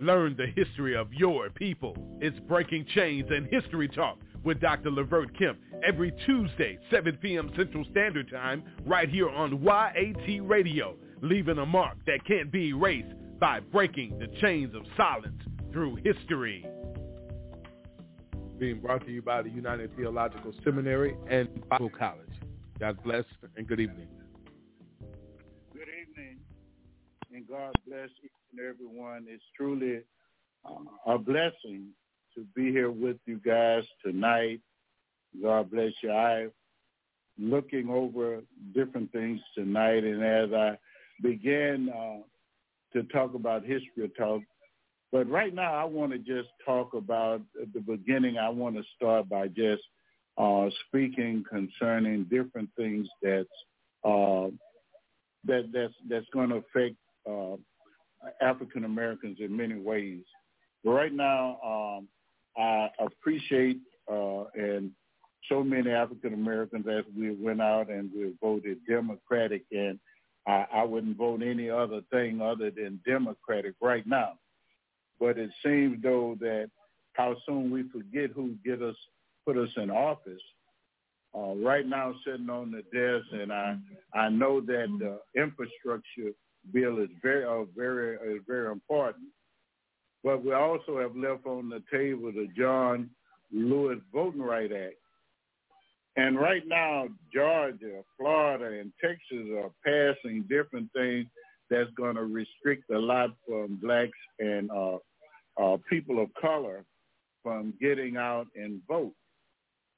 Learn the history of your people. It's Breaking Chains and History Talk with Dr. Levert Kemp every Tuesday, 7 p.m. Central Standard Time, right here on YAT Radio, leaving a mark that can't be erased by breaking the chains of silence through history. Being brought to you by the United Theological Seminary and Bible College. God bless and good evening. Good evening, and God bless each and everyone. It's truly uh, a blessing to be here with you guys tonight. God bless you. I'm looking over different things tonight, and as I begin uh, to talk about history of talk, but right now I want to just talk about the beginning. I want to start by just uh, speaking concerning different things that's uh, that that's that's going to affect uh, African Americans in many ways. But right now, um, I appreciate uh, and so many African Americans as we went out and we voted Democratic, and I, I wouldn't vote any other thing other than Democratic right now. But it seems though that how soon we forget who get us put us in office. Uh, right now, sitting on the desk, and I I know that the infrastructure bill is very uh, very uh, very important. But we also have left on the table the John Lewis Voting Right Act. And right now, Georgia, Florida, and Texas are passing different things that's going to restrict a lot from blacks and uh, uh, people of color from getting out and vote.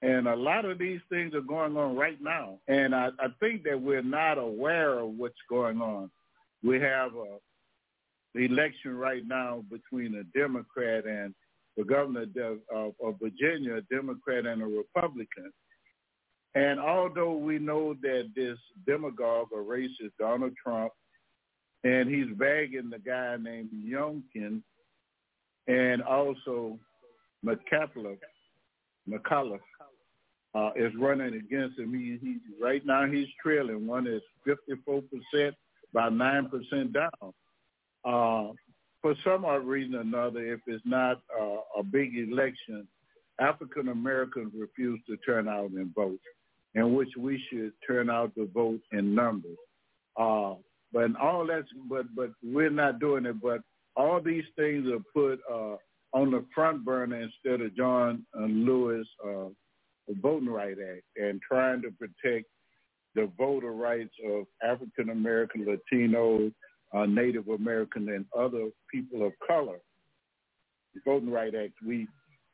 And a lot of these things are going on right now. And I, I think that we're not aware of what's going on. We have a the election right now between a Democrat and the governor of, of Virginia, a Democrat and a Republican. And although we know that this demagogue or racist Donald Trump, and he's bagging the guy named Youngkin and also McCullough, McCullough uh, is running against him. He, he, right now he's trailing. One is 54%, about 9% down. Uh, for some odd reason or another, if it's not uh, a big election, African Americans refuse to turn out and vote, in which we should turn out to vote in numbers. Uh, but all that's but but we're not doing it. But all these things are put uh, on the front burner instead of John and Lewis uh, Voting Right Act and trying to protect the voter rights of African American, Latinos, uh, Native American, and other people of color. The Voting Rights Act, we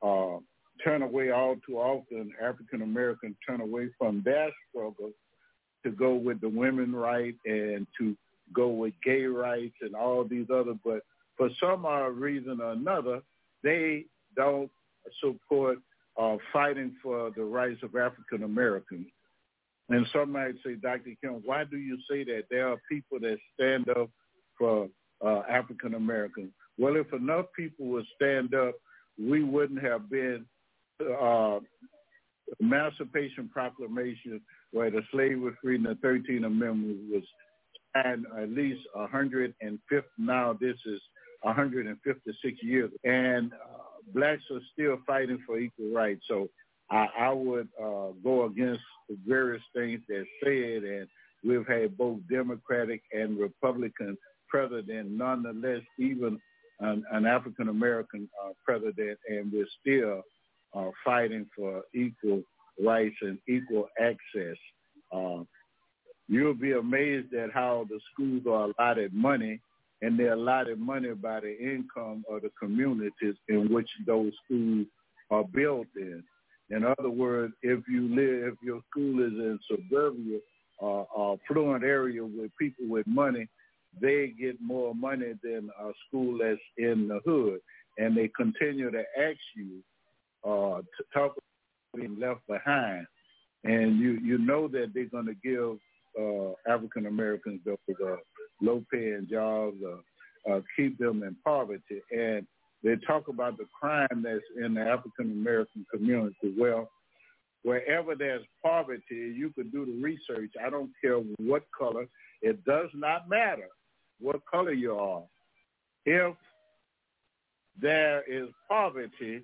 uh, turn away all too often, African Americans turn away from their struggle to go with the women rights and to go with gay rights and all these other, but for some odd reason or another, they don't support uh, fighting for the rights of African Americans. And some might say, Dr. Kemp, why do you say that? There are people that stand up for uh, African Americans. Well, if enough people would stand up, we wouldn't have been uh, Emancipation Proclamation where the slave was freed and the 13th Amendment was signed at least 150, now this is 156 years. And uh, blacks are still fighting for equal rights. So I, I would uh, go against the various things that said, and we've had both Democratic and Republican president, nonetheless, even an, an African American uh, president, and we're still uh, fighting for equal rights and equal access. Uh, you'll be amazed at how the schools are allotted money, and they're allotted money by the income of the communities in which those schools are built in. In other words, if you live, if your school is in suburbia or uh, affluent area with people with money, they get more money than a school that's in the hood. and they continue to ask you uh, to talk about being left behind, and you you know that they're going to give uh, African Americans those uh, low paying jobs, uh, uh, keep them in poverty, and they talk about the crime that's in the African American community. Well, wherever there's poverty, you can do the research. I don't care what color. It does not matter what color you are. If there is poverty,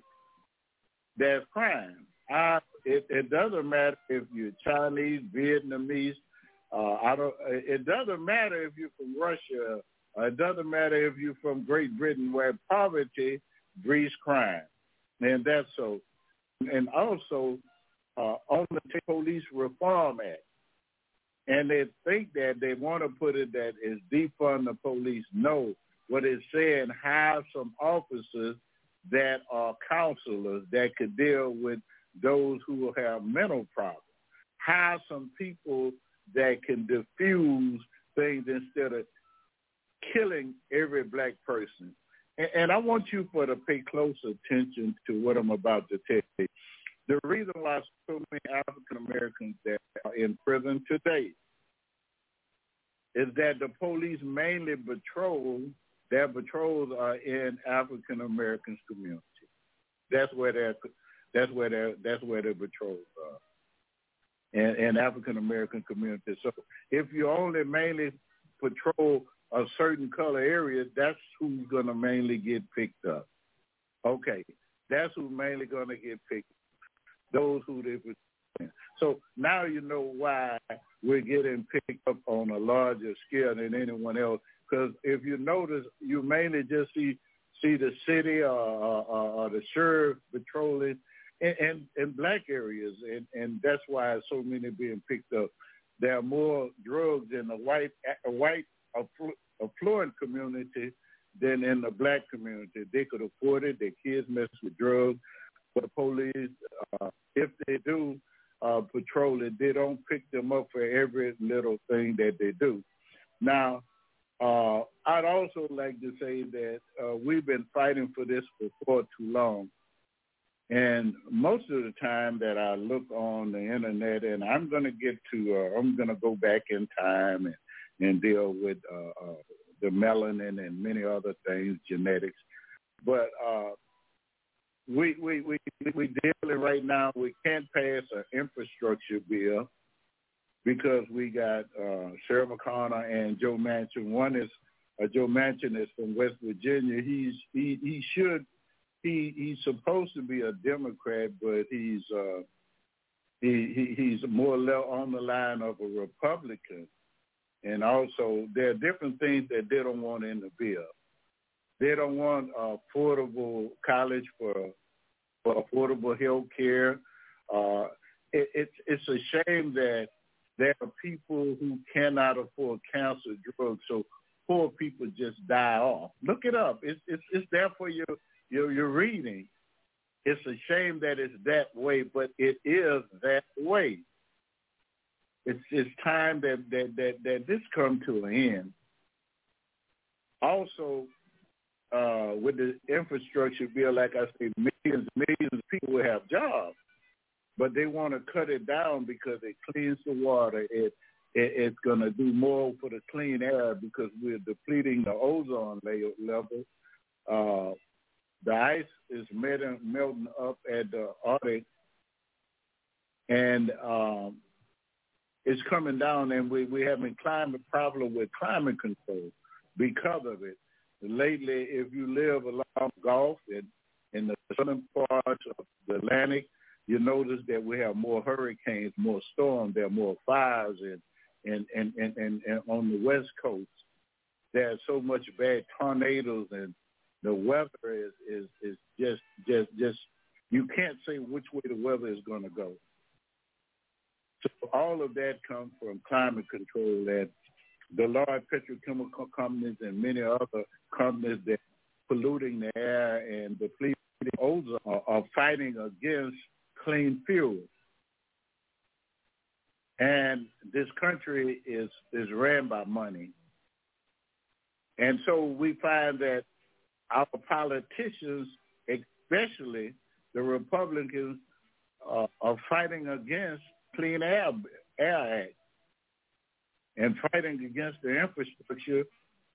there's crime. I, it, it doesn't matter if you're Chinese, Vietnamese. Uh, I don't. It doesn't matter if you're from Russia. It doesn't matter if you're from Great Britain, where poverty breeds crime, and that's so. And also, uh, on the Police Reform Act, and they think that they want to put it that is defund the police. No, what it's saying, have some officers that are counselors that could deal with those who have mental problems. Have some people that can diffuse things instead of killing every black person. And, and I want you for to pay close attention to what I'm about to tell you. The reason why so many African Americans that are in prison today is that the police mainly patrol, their patrols are in African Americans community. That's where their that's where their that's where their patrols are. And, and African American community. So if you only mainly patrol a certain color area, that's who's gonna mainly get picked up. Okay. That's who's mainly gonna get picked those who they present. So now you know why we're getting picked up on a larger scale than anyone else. Because if you notice, you mainly just see see the city or, or, or the sheriff patrolling in, in, in black areas, and, and that's why so many being picked up. There are more drugs in the white white affluent community than in the black community. They could afford it. Their kids mess with drugs the police, uh, if they do uh, patrol it, they don't pick them up for every little thing that they do. Now, uh, I'd also like to say that uh, we've been fighting for this for far too long. And most of the time that I look on the internet, and I'm going to get to, uh, I'm going to go back in time and, and deal with uh, uh, the melanin and many other things, genetics. But uh, we we we we dealing right now. We can't pass an infrastructure bill because we got uh, Sheriff McConnell and Joe Manchin. One is uh, Joe Manchin is from West Virginia. He's he he should he he's supposed to be a Democrat, but he's uh, he, he he's more or less on the line of a Republican. And also, there are different things that they don't want in the bill. They don't want affordable college for for affordable health care. Uh, it, it's it's a shame that there are people who cannot afford cancer drugs, so poor people just die off. Look it up. It's it's, it's there for your your your reading. It's a shame that it's that way, but it is that way. It's it's time that that that, that this come to an end. Also, uh, with the infrastructure bill, like I say, millions, millions of people will have jobs, but they want to cut it down because it cleans the water. It, it it's going to do more for the clean air because we're depleting the ozone level. Uh, the ice is melting, melting up at the Arctic, and um, it's coming down, and we we having climate problem with climate control because of it lately, if you live along Gulf and in the southern parts of the Atlantic, you notice that we have more hurricanes, more storms, there are more fires, and and and and, and, and on the West Coast, there's so much bad tornadoes, and the weather is is is just just just you can't say which way the weather is going to go. So all of that comes from climate control that the large petrochemical companies and many other companies that polluting the air and depleting ozone are, are fighting against clean fuel. And this country is, is ran by money. And so we find that our politicians, especially the Republicans, uh, are fighting against Clean Air, Air Act and fighting against the infrastructure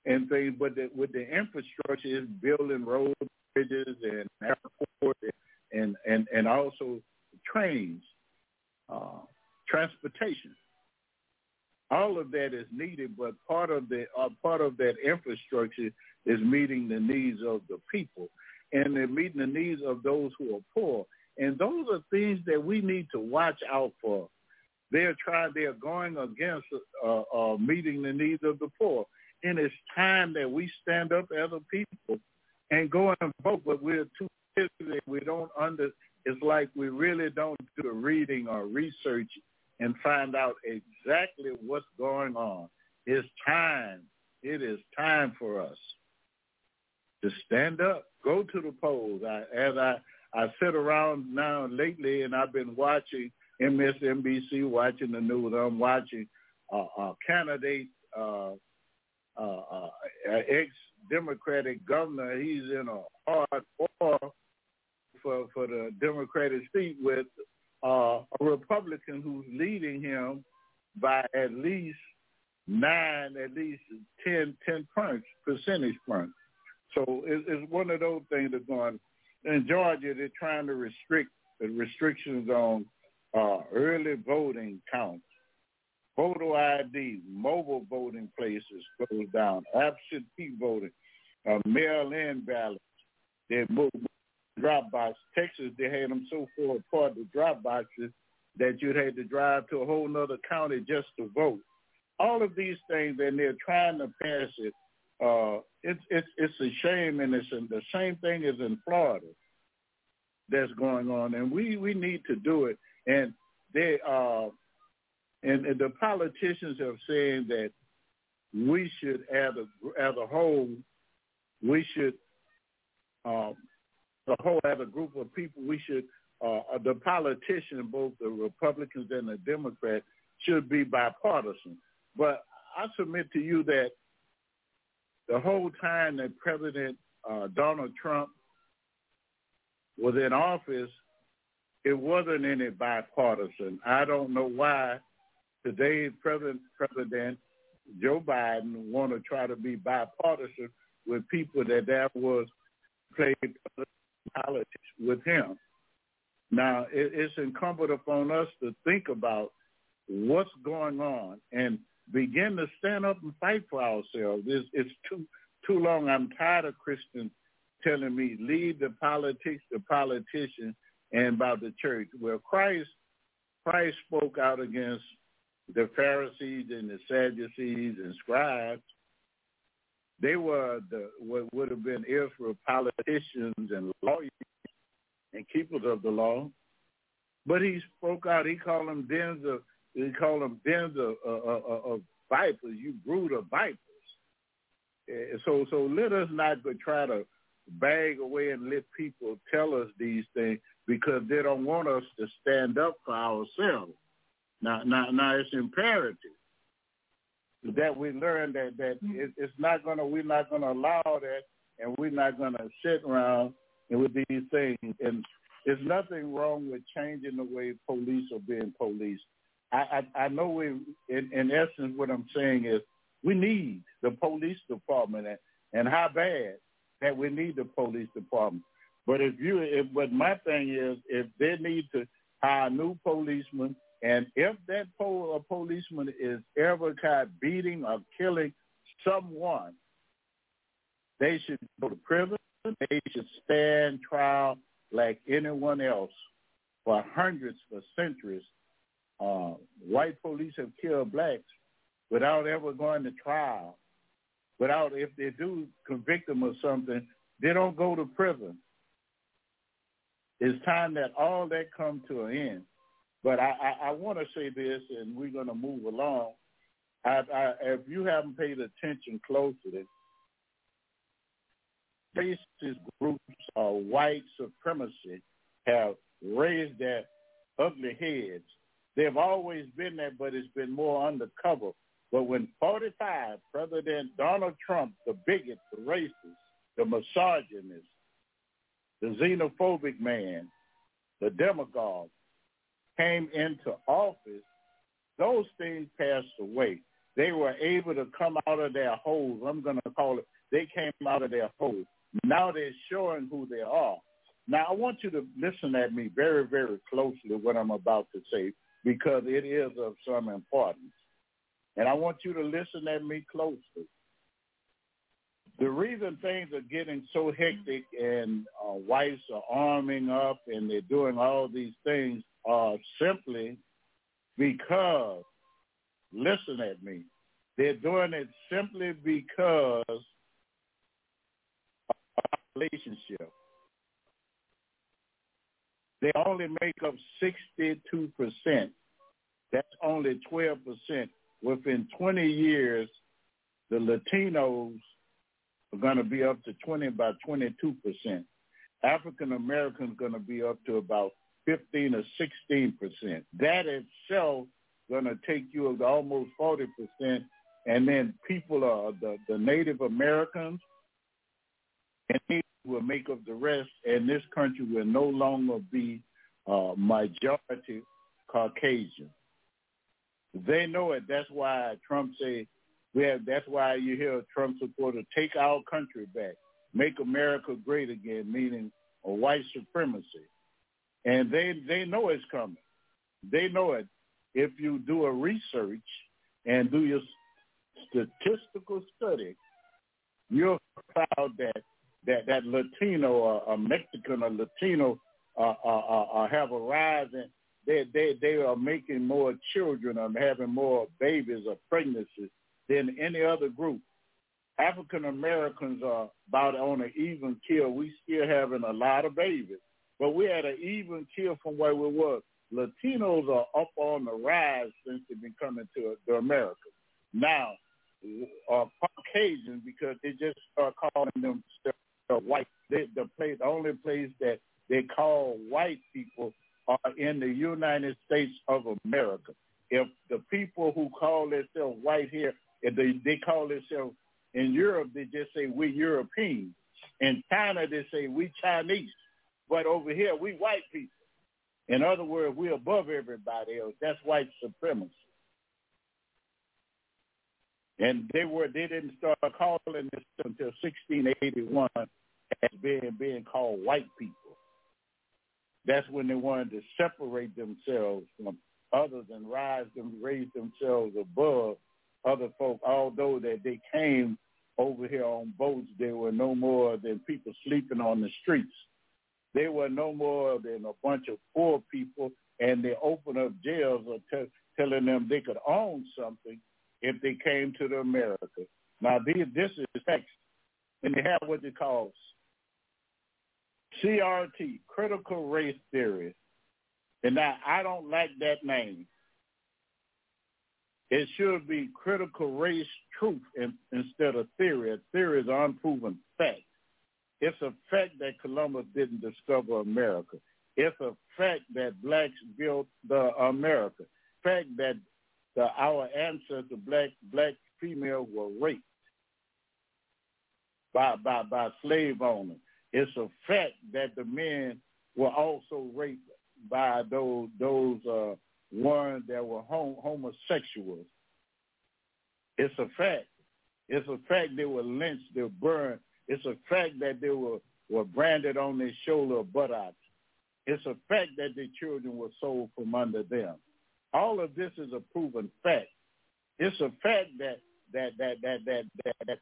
and things. But the, with the infrastructure is building roads, bridges, and airports, and and and also trains, uh, transportation. All of that is needed, but part of the uh, part of that infrastructure is meeting the needs of the people, and they're meeting the needs of those who are poor. And those are things that we need to watch out for. They're trying, they're going against uh, uh, meeting the needs of the poor. And it's time that we stand up as a people and go and vote, but we're too busy. We don't under, it's like we really don't do the reading or research and find out exactly what's going on. It's time. It is time for us to stand up, go to the polls. I, as I I sit around now lately, and I've been watching MSNBC, watching the news. I'm watching uh, uh, candidate, uh, uh, uh, ex-Democratic governor. He's in a hard war for for the Democratic seat with uh, a Republican who's leading him by at least nine, at least 10, 10 points, percentage points. So it, it's one of those things that's going. In Georgia, they're trying to restrict the restrictions on uh, early voting counts, photo ID, mobile voting places closed down, absentee voting, uh, mail-in ballots. They moved drop box. Texas, they had them so far apart, the drop boxes, that you'd have to drive to a whole nother county just to vote. All of these things, and they're trying to pass it. Uh, it's it's it's a shame, and it's the same thing as in Florida that's going on, and we we need to do it. And they uh, and, and the politicians are saying that we should, as a as a whole, we should um, the whole as a group of people, we should, uh, the politicians, both the Republicans and the Democrats, should be bipartisan. But I submit to you that the whole time that President uh, Donald Trump was in office, it wasn't any bipartisan. I don't know why today's President, President Joe Biden want to try to be bipartisan with people that that was played politics with him. Now, it, it's incumbent upon us to think about what's going on and begin to stand up and fight for ourselves. It's, it's too too long. I'm tired of Christians telling me leave the politics, the politicians, and about the church. Well, Christ Christ spoke out against the Pharisees and the Sadducees and scribes. They were the what would have been Israel politicians and lawyers and keepers of the law. But he spoke out. He called them dens of he called them dens of, of, of vipers. You brood of vipers. So so let us not try to bag away and let people tell us these things because they don't want us to stand up for ourselves. Now now now it's imperative that we learn that that it, it's not gonna we're not gonna allow that, and we're not gonna sit around and with these things. And there's nothing wrong with changing the way police are being policed. I I, I know we in, in essence what I'm saying is we need the police department and, and how bad that we need the police department. But if you, if, but my thing is, if they need to hire new policemen and if that pol- a policeman is ever caught beating or killing someone, they should go to prison. They should stand trial like anyone else for hundreds, for centuries. Uh, white police have killed blacks without ever going to trial. Without, if they do convict them of something, they don't go to prison. It's time that all that come to an end. But I, I, I want to say this, and we're going to move along. I, I, if you haven't paid attention closely, racist groups of white supremacy have raised their ugly heads. They've always been there, but it's been more undercover. But when 45, President Donald Trump, the bigot, the racist, the misogynist, the xenophobic man, the demagogue came into office, those things passed away. They were able to come out of their holes. I'm going to call it, they came out of their holes. Now they're showing who they are. Now I want you to listen at me very, very closely what I'm about to say because it is of some importance. And I want you to listen at me closely. The reason things are getting so hectic and uh, whites are arming up and they're doing all these things are simply because, listen at me, they're doing it simply because of our relationship. They only make up 62%. That's only 12%. Within 20 years, the Latinos are going to be up to 20 by 22%. African Americans going to be up to about 15 or 16 percent. That itself going to take you to almost 40 percent. And then people are the, the Native Americans, and will make up the rest. And this country will no longer be uh, majority Caucasian. They know it. That's why Trump say we have. That's why you hear Trump supporter take our country back, make America great again, meaning a white supremacy and they they know it's coming. They know it. If you do a research and do your statistical study, you'll find that that that Latino or a Mexican or Latino uh, uh, uh, uh, have a rise in they they they are making more children or having more babies or pregnancies than any other group. African Americans are about on an even kill. We still having a lot of babies. But we had an even kill from where we were. Latinos are up on the rise since they've been coming to, to America. Now, uh, Caucasians, because they just start calling them white. The place, the only place that they call white people are in the United States of America. If the people who call themselves white here, if they, they call themselves in Europe, they just say we Europeans. In China, they say we Chinese. But over here, we white people. In other words, we're above everybody else. That's white supremacy. And they were they didn't start calling this until 1681 as being being called white people. That's when they wanted to separate themselves from others and rise them, raise themselves above other folk. Although that they came over here on boats, they were no more than people sleeping on the streets. They were no more than a bunch of poor people, and they opened up jails or t- telling them they could own something if they came to the America. Now, these, this is text, and they have what they call CRT, critical race theory. And now, I don't like that name. It should be critical race truth in, instead of theory. A theory is unproven fact. It's a fact that Columbus didn't discover America. It's a fact that blacks built the America. Fact that the, our ancestors, black black females, were raped by by by slave owners. It's a fact that the men were also raped by those those uh, ones that were hom- homosexuals. It's a fact. It's a fact they were lynched, they were burned, it's a fact that they were, were branded on their shoulder or buttocks. It's a fact that their children were sold from under them. All of this is a proven fact. It's a fact that that that that that that, that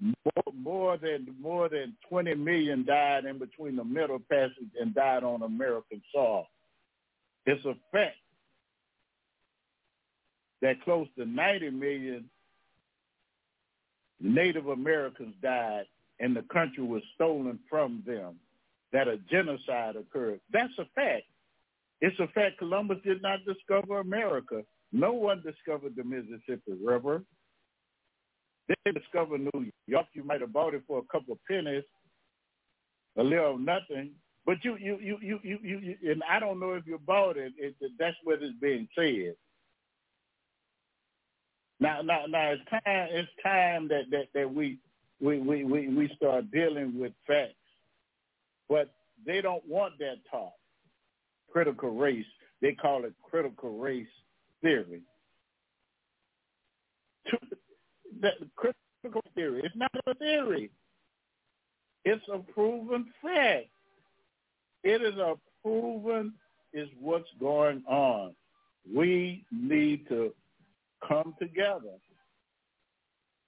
more, more than more than 20 million died in between the Middle Passage and died on American soil. It's a fact that close to 90 million Native Americans died and the country was stolen from them, that a genocide occurred. That's a fact. It's a fact Columbus did not discover America. No one discovered the Mississippi River. They discovered New York. You might have bought it for a couple of pennies, a little nothing. But you, you, you, you, you, you, you and I don't know if you bought it. it that's what is being said. Now, now, now, it's time. It's time that that that we we, we, we, we start dealing with facts. But they don't want that talk. Critical race, they call it critical race theory. The critical theory, it's not a theory. It's a proven fact. It is a proven is what's going on. We need to come together.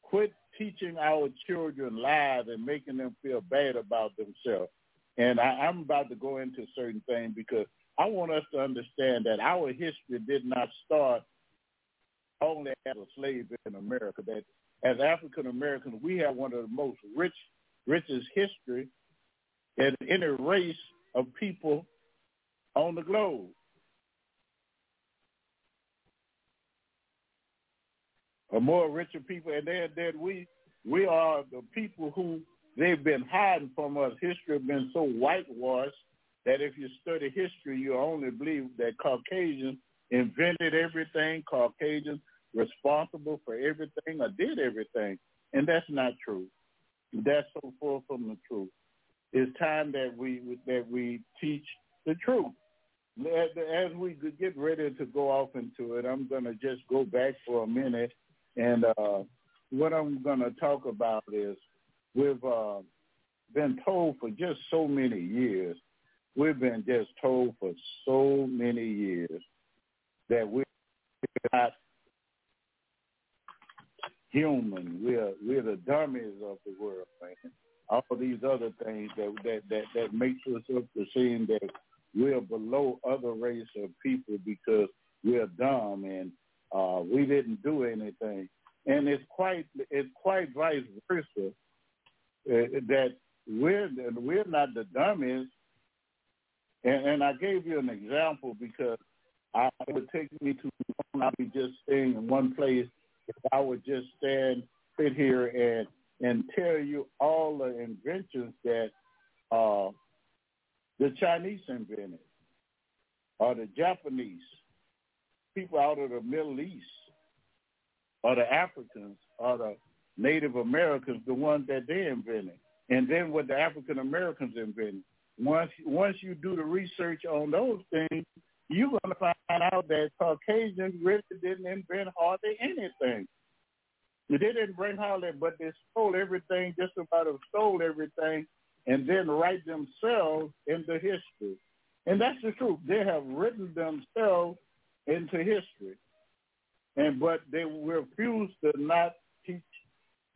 Quit teaching our children lies and making them feel bad about themselves. And I, I'm about to go into certain things because I want us to understand that our history did not start only as a slave in America. That as African Americans, we have one of the most rich, richest history in any race of people on the globe. A more richer people, and then, then we we are the people who they've been hiding from us. History has been so whitewashed that if you study history, you only believe that Caucasians invented everything, Caucasians responsible for everything or did everything. And that's not true. That's so far from the truth. It's time that we that we teach the truth. As we get ready to go off into it, I'm going to just go back for a minute. And uh, what I'm going to talk about is we've uh, been told for just so many years, we've been just told for so many years that we're not human. We're we're the dummies of the world, man. All these other things that that that that makes us up to seem that we're below other race of people because we're dumb and uh, we didn't do anything. And it's quite it's quite vice versa uh, that we're we're not the dummies. And, and I gave you an example because I, it would take me too long. I'd be just staying in one place if I would just stand, sit here and and tell you all the inventions that uh, the Chinese invented, or the Japanese, people out of the Middle East, or the Africans, or the Native Americans, the ones that they invented, and then what the African Americans invented. Once once you do the research on those things, you're going to find out that Caucasians really didn't invent hardly anything. They didn't bring hardly, but they stole everything, just about stole everything, and then write themselves into history. And that's the truth. They have written themselves into history. And but they refuse to not teach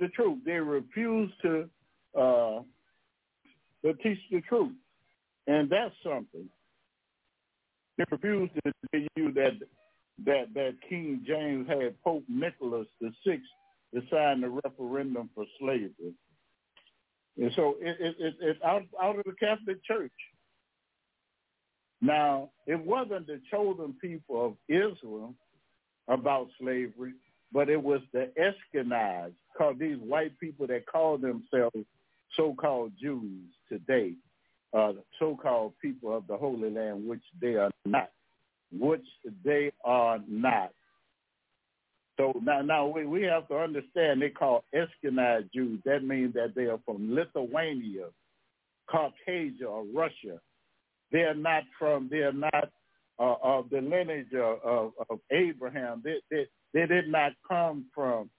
the truth. They refuse to uh, to teach the truth. And that's something. They refuse to tell you that that that King James had Pope Nicholas the Sixth to sign the referendum for slavery. And so it, it, it, it's out, out of the Catholic Church. Now, it wasn't the chosen people of Israel about slavery, but it was the Ashkenazi, called these white people that call themselves so-called Jews today uh, so-called people of the Holy Land, which they are not, which they are not. So now, now we, we have to understand they call Ashkenazi Jews. That means that they are from Lithuania, Caucasia, or Russia. They are not from. They are not uh, of the lineage of, of, of Abraham. They, they they did not come from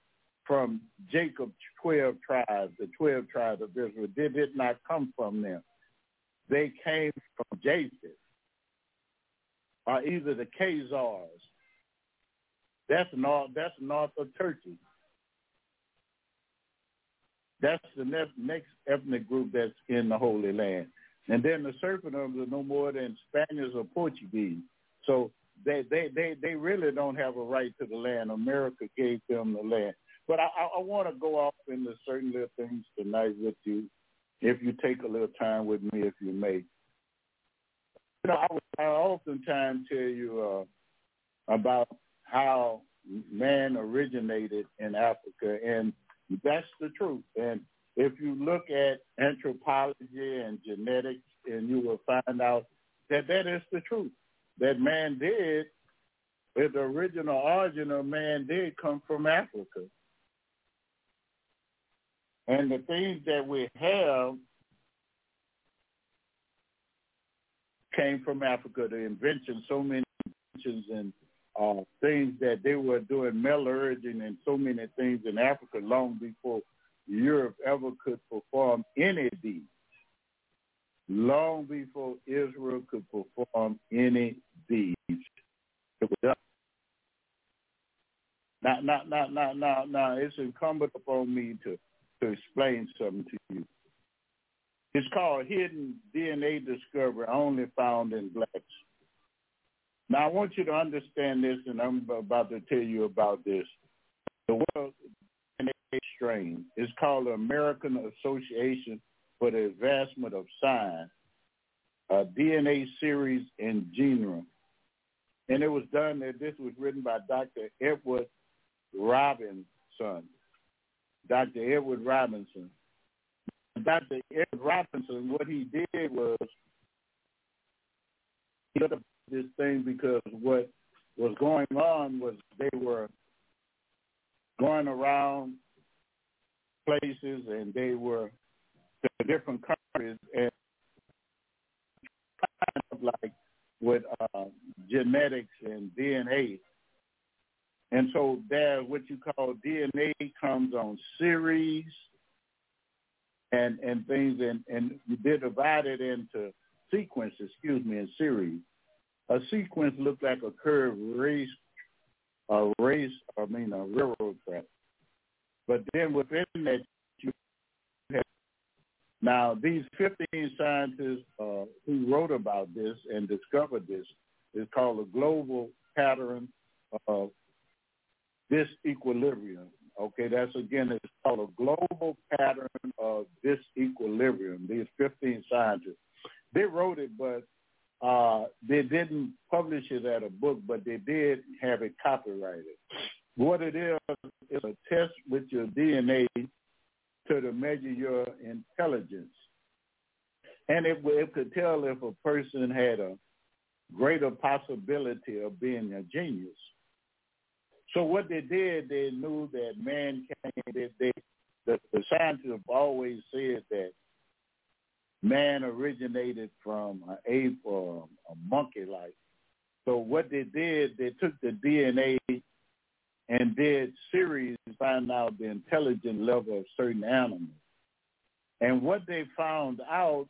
from Jacob's twelve tribes, the twelve tribes of Israel. They did not come from them they came from Japheth, or either the Khazars. That's north. That's north of Turkey. That's the next ethnic group that's in the Holy Land. And then the serpent are no more than Spaniards or Portuguese. So they, they, they, they really don't have a right to the land. America gave them the land. But I, I, I want to go off into certain little things tonight with you if you take a little time with me, if you may. You know, I, I oftentimes tell you uh, about how man originated in Africa, and that's the truth. And if you look at anthropology and genetics, and you will find out that that is the truth. That man did, the original origin of man did come from Africa. And the things that we have came from Africa. The invention, so many inventions and uh, things that they were doing metallurgy and so many things in Africa long before Europe ever could perform any deeds. Long before Israel could perform any deeds. Now, now, now, now, now, now, it's incumbent upon me to, to explain something to you. It's called hidden DNA discovery only found in blacks. Now, I want you to understand this, and I'm about to tell you about this. The world DNA strain is called the American Association for the Advancement of Science, a DNA series in genera. And it was done, that this was written by Dr. Edward Robinson. Dr. Edward Robinson. Dr. Edward Robinson, what he did was he looked at this thing because what was going on was they were going around places and they were to different countries and kind of like with uh, genetics and DNA. And so there, what you call DNA comes on series and and things, and and they're divided into sequence. Excuse me, in series. A sequence looks like a curved race, a race. I mean, a railroad track. But then within that, you have now these 15 scientists uh, who wrote about this and discovered this is called a global pattern of disequilibrium. Okay, that's again, it's called a global pattern of disequilibrium. These 15 scientists, they wrote it, but uh, they didn't publish it as a book, but they did have it copyrighted. What it is is a test with your DNA to to measure your intelligence, and it, it could tell if a person had a greater possibility of being a genius. So what they did, they knew that mankind, they, they, the, the scientists have always said that man originated from an ape or a monkey-like. So what they did, they took the DNA and did series to find out the intelligence level of certain animals. And what they found out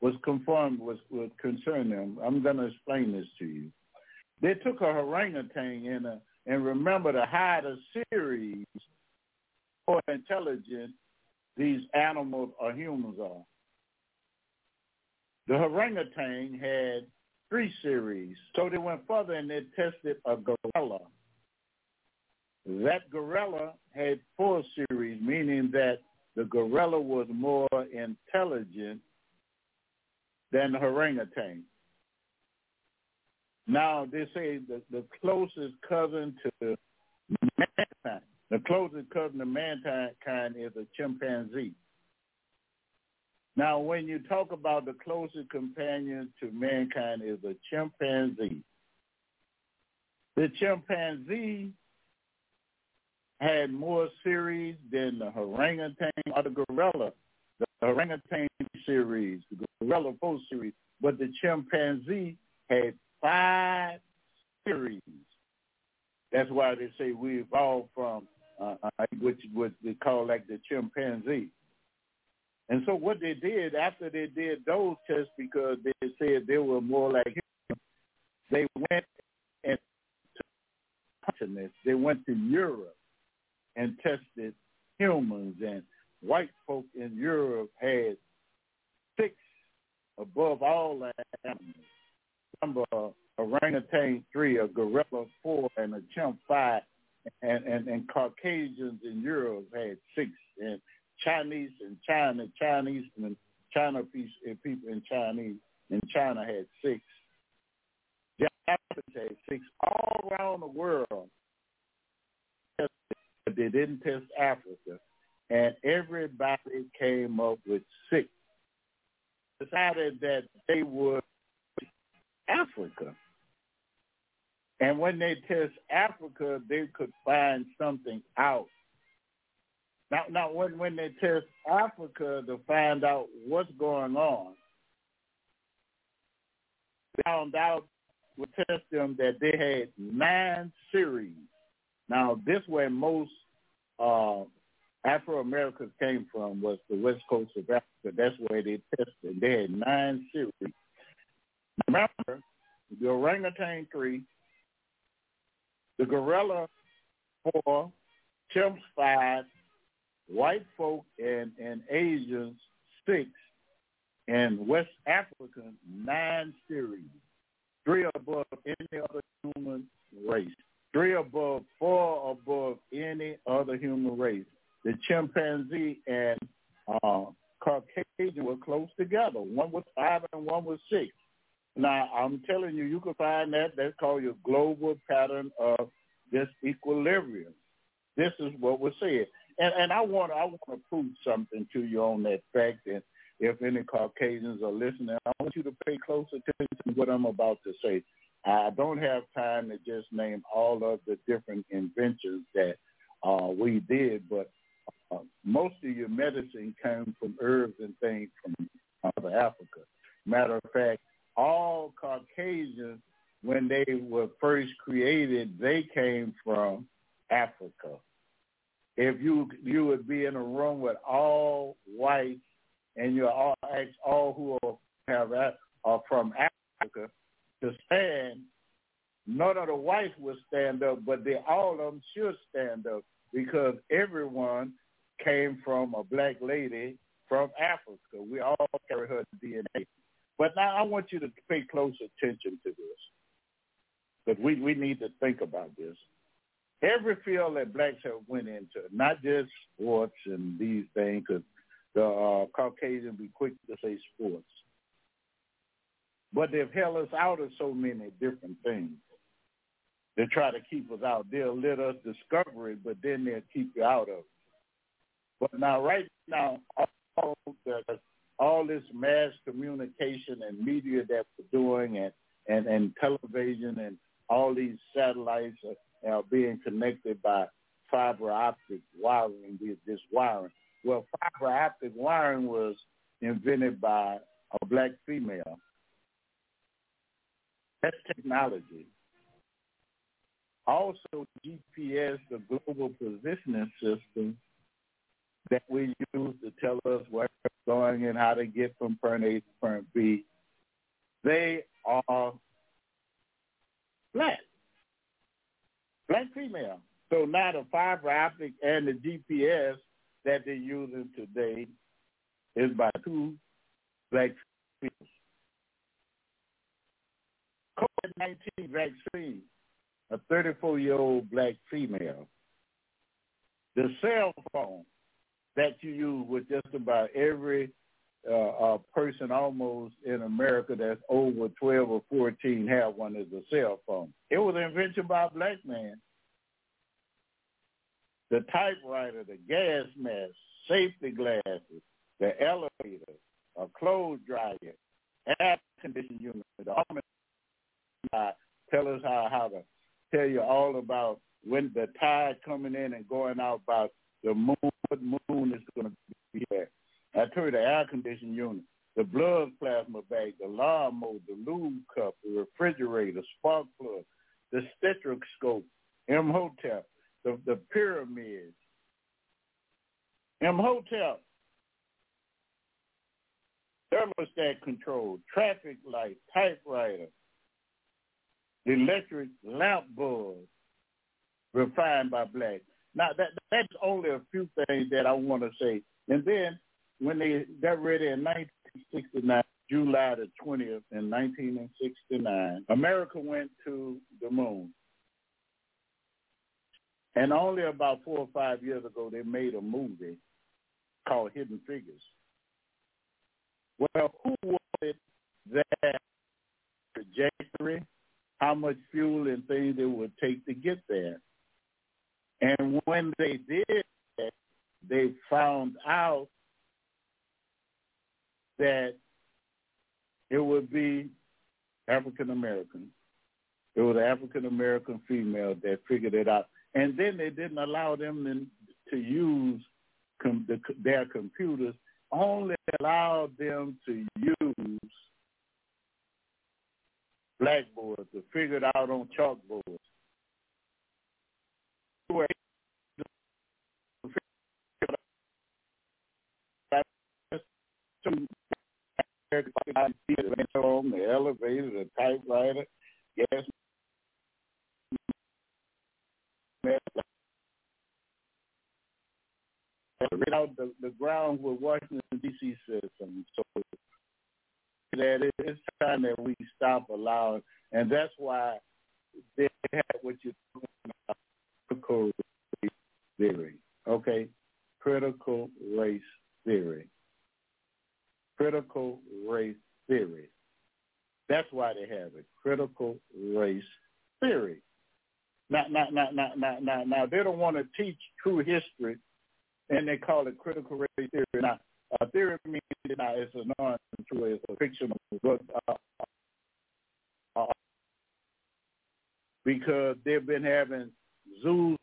was conformed was, was concern them. I'm going to explain this to you. They took a orangutan and a, and remember to hide a series for intelligent these animals or humans are. The orangutan had three series. So they went further and they tested a gorilla. That gorilla had four series, meaning that the gorilla was more intelligent than the orangutan. Now they say the, the closest cousin to mankind, the closest cousin to mankind is a chimpanzee. Now, when you talk about the closest companion to mankind is a chimpanzee. The chimpanzee had more series than the orangutan or the gorilla. The orangutan series, the gorilla four series, but the chimpanzee had five series. That's why they say we evolved from uh, uh, which what they call like the chimpanzee. And so what they did after they did those tests, because they said they were more like humans, they went and continents. They went to Europe and tested humans, and white folk in Europe had six above all animals number orangutan three, a gorilla four, and a chimp five, and, and, and Caucasians in Europe had six, and Chinese and China, Chinese and China eh, people in Chinese in China had six. Japanese had six all around the world. But they didn't test Africa, and everybody came up with six. Decided that they would Africa. And when they test Africa, they could find something out. Now, now when when they test Africa to find out what's going on, they found out we test them that they had nine series. Now, this where most uh, Afro Americans came from was the west coast of Africa. That's where they tested. They had nine series. Remember, the orangutan three, the gorilla four, chimps five, white folk and, and Asians six, and West African nine series, three above any other human race, three above, four above any other human race. The chimpanzee and uh, Caucasian were close together. One was five and one was six. Now, I'm telling you, you can find that. That's called your global pattern of disequilibrium. This is what we're saying. And, and I want I want to prove something to you on that fact. And if any Caucasians are listening, I want you to pay close attention to what I'm about to say. I don't have time to just name all of the different inventions that uh, we did, but uh, most of your medicine came from herbs and things from uh, Africa. Matter of fact, Caucasians, when they were first created, they came from Africa. If you you would be in a room with all whites and you all all who are, have are from Africa to stand, none of the whites would stand up, but they all of them should stand up because everyone came from a black lady from Africa. We all carry her DNA. But now I want you to pay close attention to this. But we, we need to think about this. Every field that blacks have went into, not just sports and these things, because the uh, Caucasian be quick to say sports. But they've held us out of so many different things. They try to keep us out. They'll let us discover it, but then they'll keep you out of it. But now, right now, all, the, all this mass communication and media that we're doing and, and, and television and all these satellites are, are being connected by fiber optic wiring, this wiring. Well, fiber optic wiring was invented by a black female. That's technology. Also, GPS, the global positioning system, that we use to tell us where we're going and how to get from point A to point B, they are black, black female. So now the fiber optic and the GPS that they're using today is by two black females. COVID-19 vaccine, a 34-year-old black female. The cell phone, that you use with just about every uh, uh, person almost in America that's over 12 or 14 have one as a cell phone. It was invented by a black man. The typewriter, the gas mask, safety glasses, the elevator, a clothes dryer, air conditioning unit, the army tell us how, how to tell you all about when the tide coming in and going out about the moon, what moon is going to be there. I told you the air conditioning unit, the blood plasma bag, the lawnmower, the lube cup, the refrigerator, spark plug, the stethoscope, M-Hotel, the, the pyramids, M-Hotel, thermostat control, traffic light, typewriter, the electric lamp bulb refined by black. Now that that's only a few things that I want to say. And then when they got ready in 1969, July the 20th in 1969, America went to the moon. And only about four or five years ago, they made a movie called Hidden Figures. Well, who wanted that trajectory, how much fuel and things it would take to get there? And when they did they found out that it would be African American. It was an African American female that figured it out. And then they didn't allow them to, use com- the, their computers only allowed them to use blackboards to figure it out on chalkboards. The elevator, the typewriter, gas out the, the ground where Washington D.C. system. So that it's time that we stop allowing, and that's why they have what you're talking about, critical race theory. Okay, critical race theory. Critical race theory. That's why they have it. Critical race theory. Now, now, now, now, now, now, now they don't want to teach true history and they call it critical race theory. Now, uh, theory means now it's a non-true, it's a fictional book uh, uh, because they've been having zoos.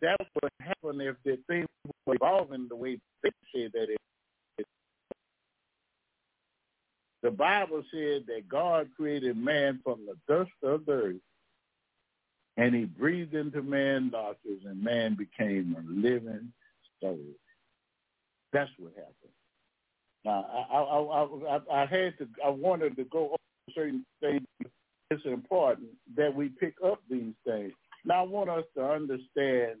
That's what happened if the thing was evolving the way they said that it The Bible said that God created man from the dust of the earth, and he breathed into man nostrils, and man became a living soul. That's what happened. Now, I, I, I, I had to, I wanted to go over certain things. It's important that we pick up these things. Now, I want us to understand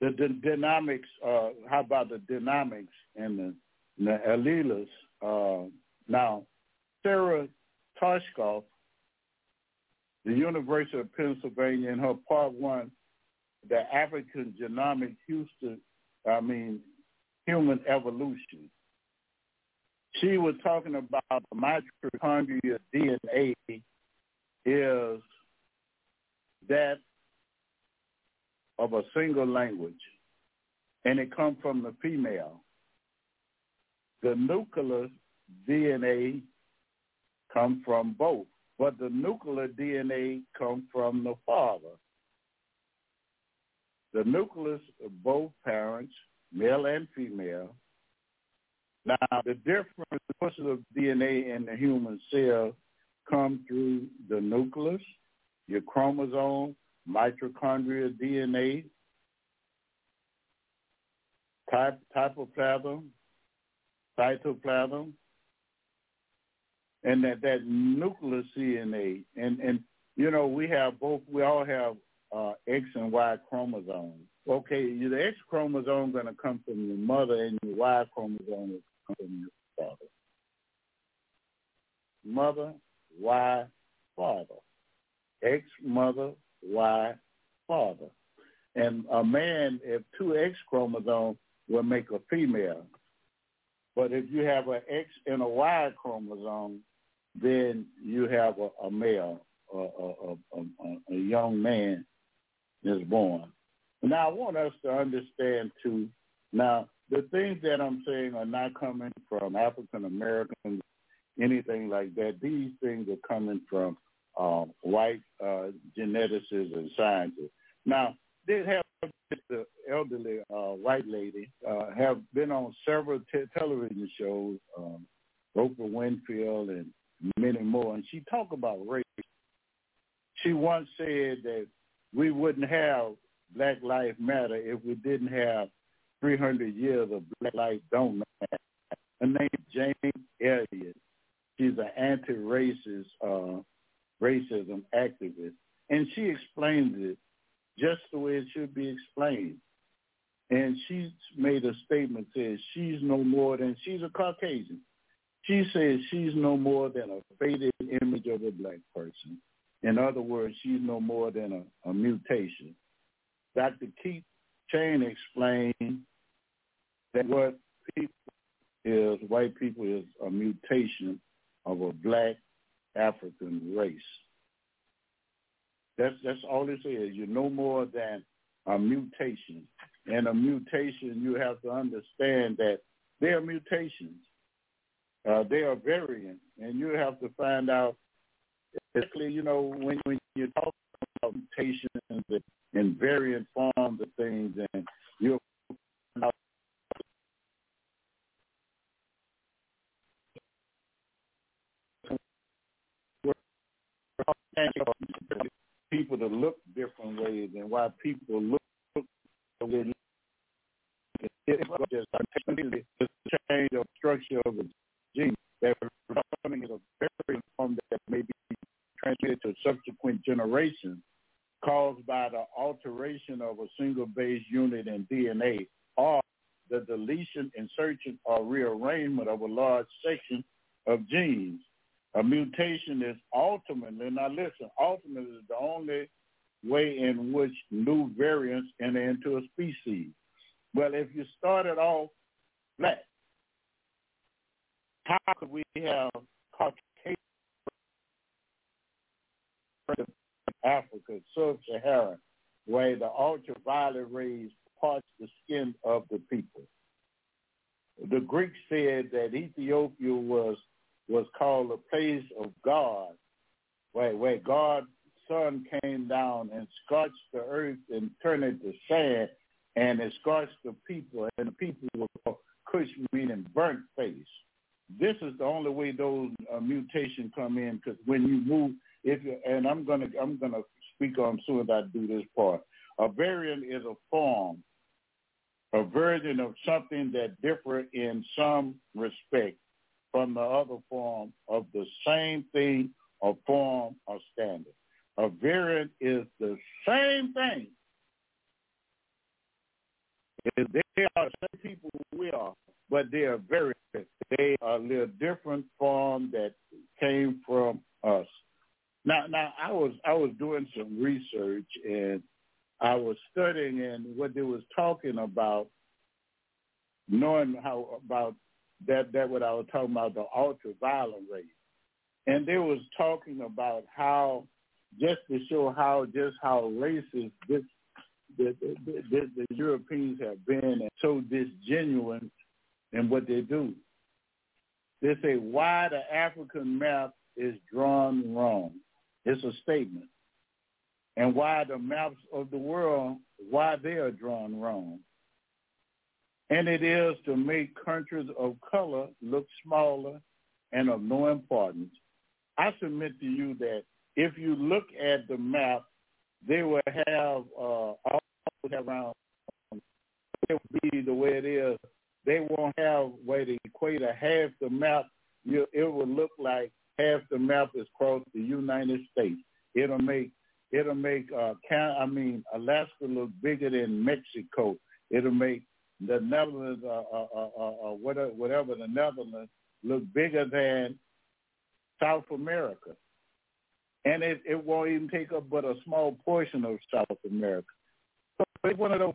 the, the dynamics. Uh, how about the dynamics and the the Alleles. Uh, now, Sarah Tishkoff, the University of Pennsylvania, in her part one, the African genomic Houston, I mean, human evolution. She was talking about the mitochondria DNA is that of a single language, and it comes from the female. The nuclear DNA comes from both, but the nuclear DNA comes from the father. The nucleus of both parents, male and female. Now, the different sources of DNA in the human cell come through the nucleus, your chromosome, mitochondrial DNA, type, typoplasm, cytoplasm, and that, that nuclear DNA. And, and, you know, we have both, we all have uh, X and Y chromosomes. Okay, the X chromosome is going to come from your mother and your Y chromosome will come from your father. Mother, Y, father. X mother, Y, father. And a man, if two X chromosomes, will make a female. But if you have an X and a Y chromosome, then you have a, a male, a, a, a, a young man is born. Now, I want us to understand, too, now, the things that I'm saying are not coming from African Americans, anything like that. These things are coming from uh, white uh, geneticists and scientists. Now, they have the elderly uh, white lady, uh, have been on several te- television shows, um, Oprah Winfield and many more, and she talked about race. She once said that we wouldn't have Black Lives Matter if we didn't have 300 years of Black Lives Don't Matter. Her name is Jane Elliott. She's an anti-racist, uh, racism activist, and she explains it just the way it should be explained. And she made a statement says she's no more than she's a Caucasian. She says she's no more than a faded image of a black person. In other words, she's no more than a, a mutation. Dr. Keith Chang explained that what people is, white people is a mutation of a black African race. That's that's all it is. You're no more than a mutation. and a mutation, you have to understand that they are mutations. Uh, they are variant, and you have to find out, especially, you know, when, when you talk about mutations and, and variant forms of things, and you'll people to look different ways and why people look way just the change of structure of the gene that is a very form that may be transmitted to subsequent generations caused by the alteration of a single base unit in DNA or the deletion, insertion, or rearrangement of a large section of genes. A mutation is ultimately, now listen, ultimately is the only way in which new variants enter into a species. Well, if you start started off black, how could we have Caucasian Africa, sub-Saharan, where the ultraviolet rays parts the skin of the people? The Greeks said that Ethiopia was was called a place of God, where, where God's sun came down and scorched the earth and turned it to sand, and it scorched the people, and the people were called Cush, meaning burnt face. This is the only way those uh, mutations come in, because when you move, if and I'm gonna I'm gonna speak on soon as I do this part. A variant is a form, a version of something that differ in some respect from the other form of the same thing or form or standard. A variant is the same thing. If they are the same people we are, but they are very they are a little different form that came from us. Now now I was I was doing some research and I was studying and what they was talking about knowing how about that that what I was talking about the ultraviolet rays, and they was talking about how just to show how just how racist this the, the, the, the Europeans have been and so disgenuine in what they do. They say why the African map is drawn wrong. It's a statement. And why the maps of the world, why they are drawn wrong and it is to make countries of color look smaller and of no importance. I submit to you that if you look at the map, they will have uh, around it will be the way it is. They won't have where the equator half the map. It will look like half the map is across the United States. It'll make it'll make uh, I mean Alaska look bigger than Mexico. It'll make the Netherlands, uh, uh, uh, uh, uh whatever, whatever the Netherlands, look bigger than South America. And it, it won't even take up but a small portion of South America. So it's one of those.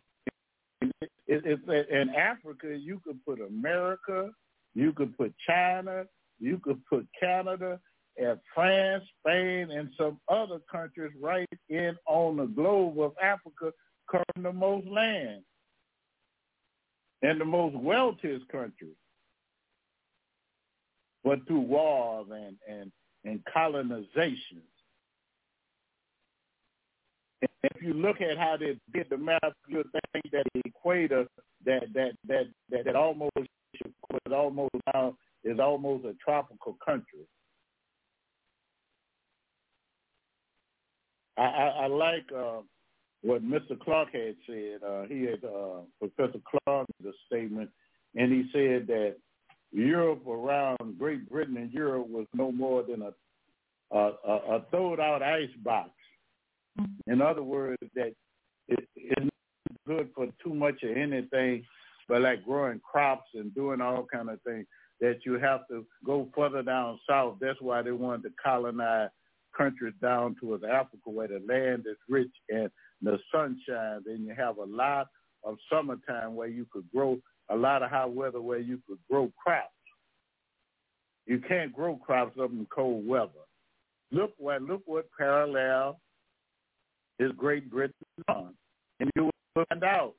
It, it, it's in Africa, you could put America, you could put China, you could put Canada, and France, Spain, and some other countries right in on the globe of Africa covering the most land and the most wealthiest countries. But through wars and, and, and colonizations. And if you look at how they did the map, you'll think that the equator that that that that, that almost is almost now is almost a tropical country. I, I, I like uh, what Mr. Clark had said. Uh, he had uh, Professor Clark the statement, and he said that Europe around Great Britain and Europe was no more than a a, a, a throwed out ice box. In other words, that it, it's not good for too much of anything, but like growing crops and doing all kind of things that you have to go further down south. That's why they wanted to colonize countries down towards Africa where the land is rich and the sunshine, then you have a lot of summertime where you could grow a lot of hot weather where you could grow crops. You can't grow crops up in cold weather. Look what look what parallel is Great Britain on, and you will find out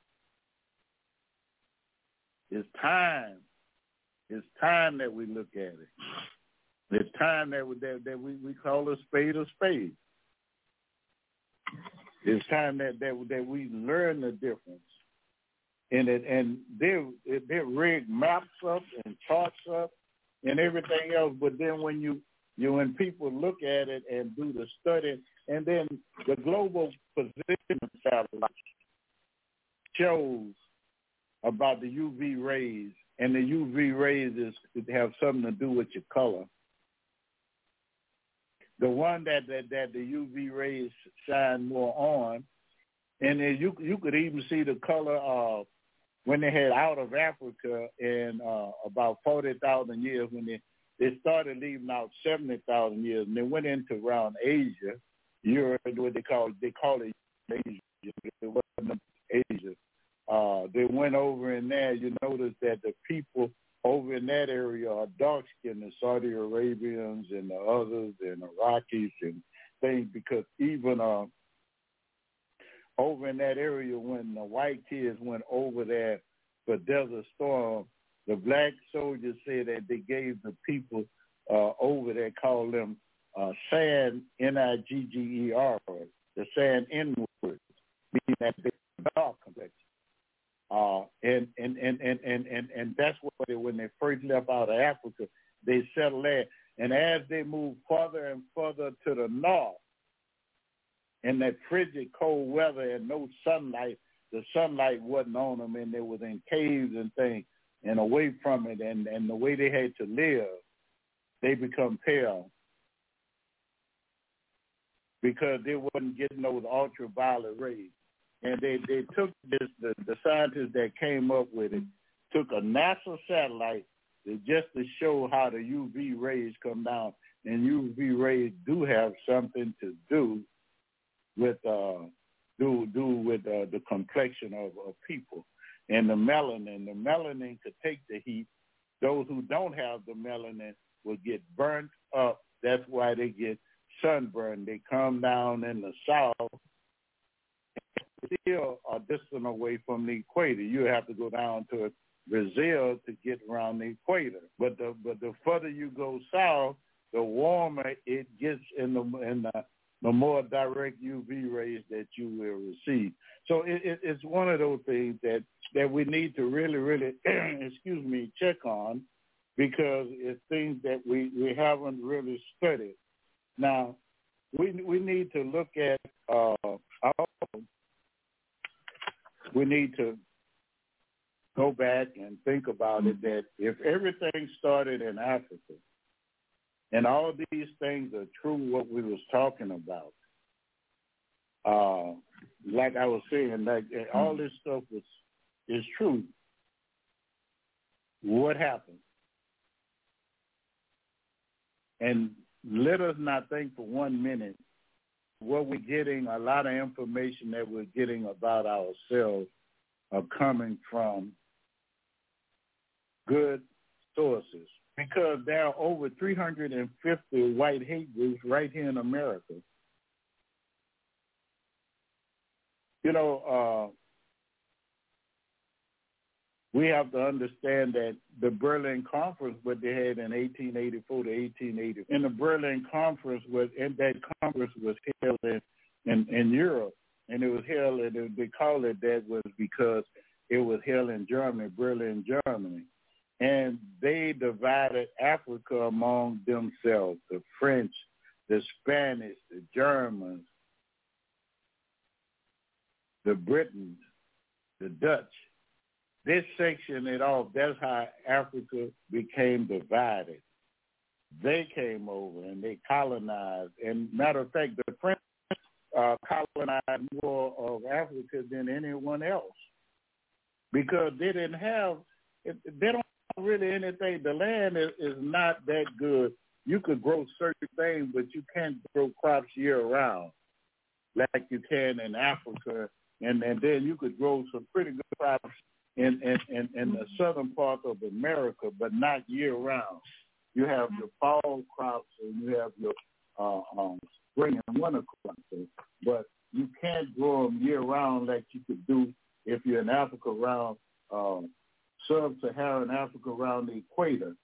It's time. It's time that we look at it. It's time that we, that, that we, we call a spade a spade. It's time that, that that we learn the difference. And it and they they rig maps up and charts up and everything else. But then when you you when people look at it and do the study, and then the global position satellite shows about the UV rays, and the UV rays is have something to do with your color. The one that that, that the UV rays shine more on, and then you you could even see the color of when they had out of Africa in uh, about forty thousand years when they they started leaving out seventy thousand years and they went into around Asia, Europe, what they call they call it Asia. It wasn't Asia. Uh, they went over in there. You notice that the people over in that area are dark skinned, the Saudi Arabians and the others and Iraqis and things because even uh, over in that area when the white kids went over there for Desert Storm, the black soldiers said that they gave the people uh, over there, called them uh, sand, N-I-G-G-E-R, the sand N-word, meaning that they dark complexion. Uh, and, and, and, and, and, and, and that's what they, when they first left out of Africa, they settled there. And as they moved further and further to the north, in that frigid cold weather and no sunlight, the sunlight wasn't on them and they was in caves and things and away from it and, and the way they had to live, they become pale because they wasn't getting those ultraviolet rays. And they, they took this, the, the scientists that came up with it, took a NASA satellite to, just to show how the UV rays come down. And UV rays do have something to do with uh, do do with uh, the complexion of, of people and the melanin. The melanin could take the heat. Those who don't have the melanin will get burnt up. That's why they get sunburned. They come down in the south, still are distant away from the equator. You have to go down to Brazil to get around the equator. But the but the further you go south, the warmer it gets in the in the the more direct UV rays that you will receive. So it, it, it's one of those things that, that we need to really, really, excuse me, check on because it's things that we, we haven't really studied. Now, we we need to look at uh, our, we need to go back and think about it that if everything started in Africa and all these things are true what we was talking about. Uh, like I was saying, like all this stuff was is true. What happened? And let us not think for one minute what we're getting, a lot of information that we're getting about ourselves are coming from good sources because there are over 350 white hate groups right here in America. You know, uh, we have to understand that the Berlin Conference, what they had in 1884 to 1880, in the Berlin Conference was, and that conference was held in, in, in Europe, and it was held, and they call it that was because it was held in Germany, Berlin, Germany. And they divided Africa among themselves, the French, the Spanish, the Germans, the Britons, the Dutch. This section it off. That's how Africa became divided. They came over and they colonized. And matter of fact, the French uh, colonized more of Africa than anyone else because they didn't have. They don't really anything. The land is, is not that good. You could grow certain things, but you can't grow crops year round like you can in Africa. And, and then you could grow some pretty good crops in, in, in, in the southern part of America, but not year round. You have your fall crops and you have your uh, um, spring and winter crops. But you can't grow them year round like you could do if you're in Africa around um, sub-Saharan Africa around the equator.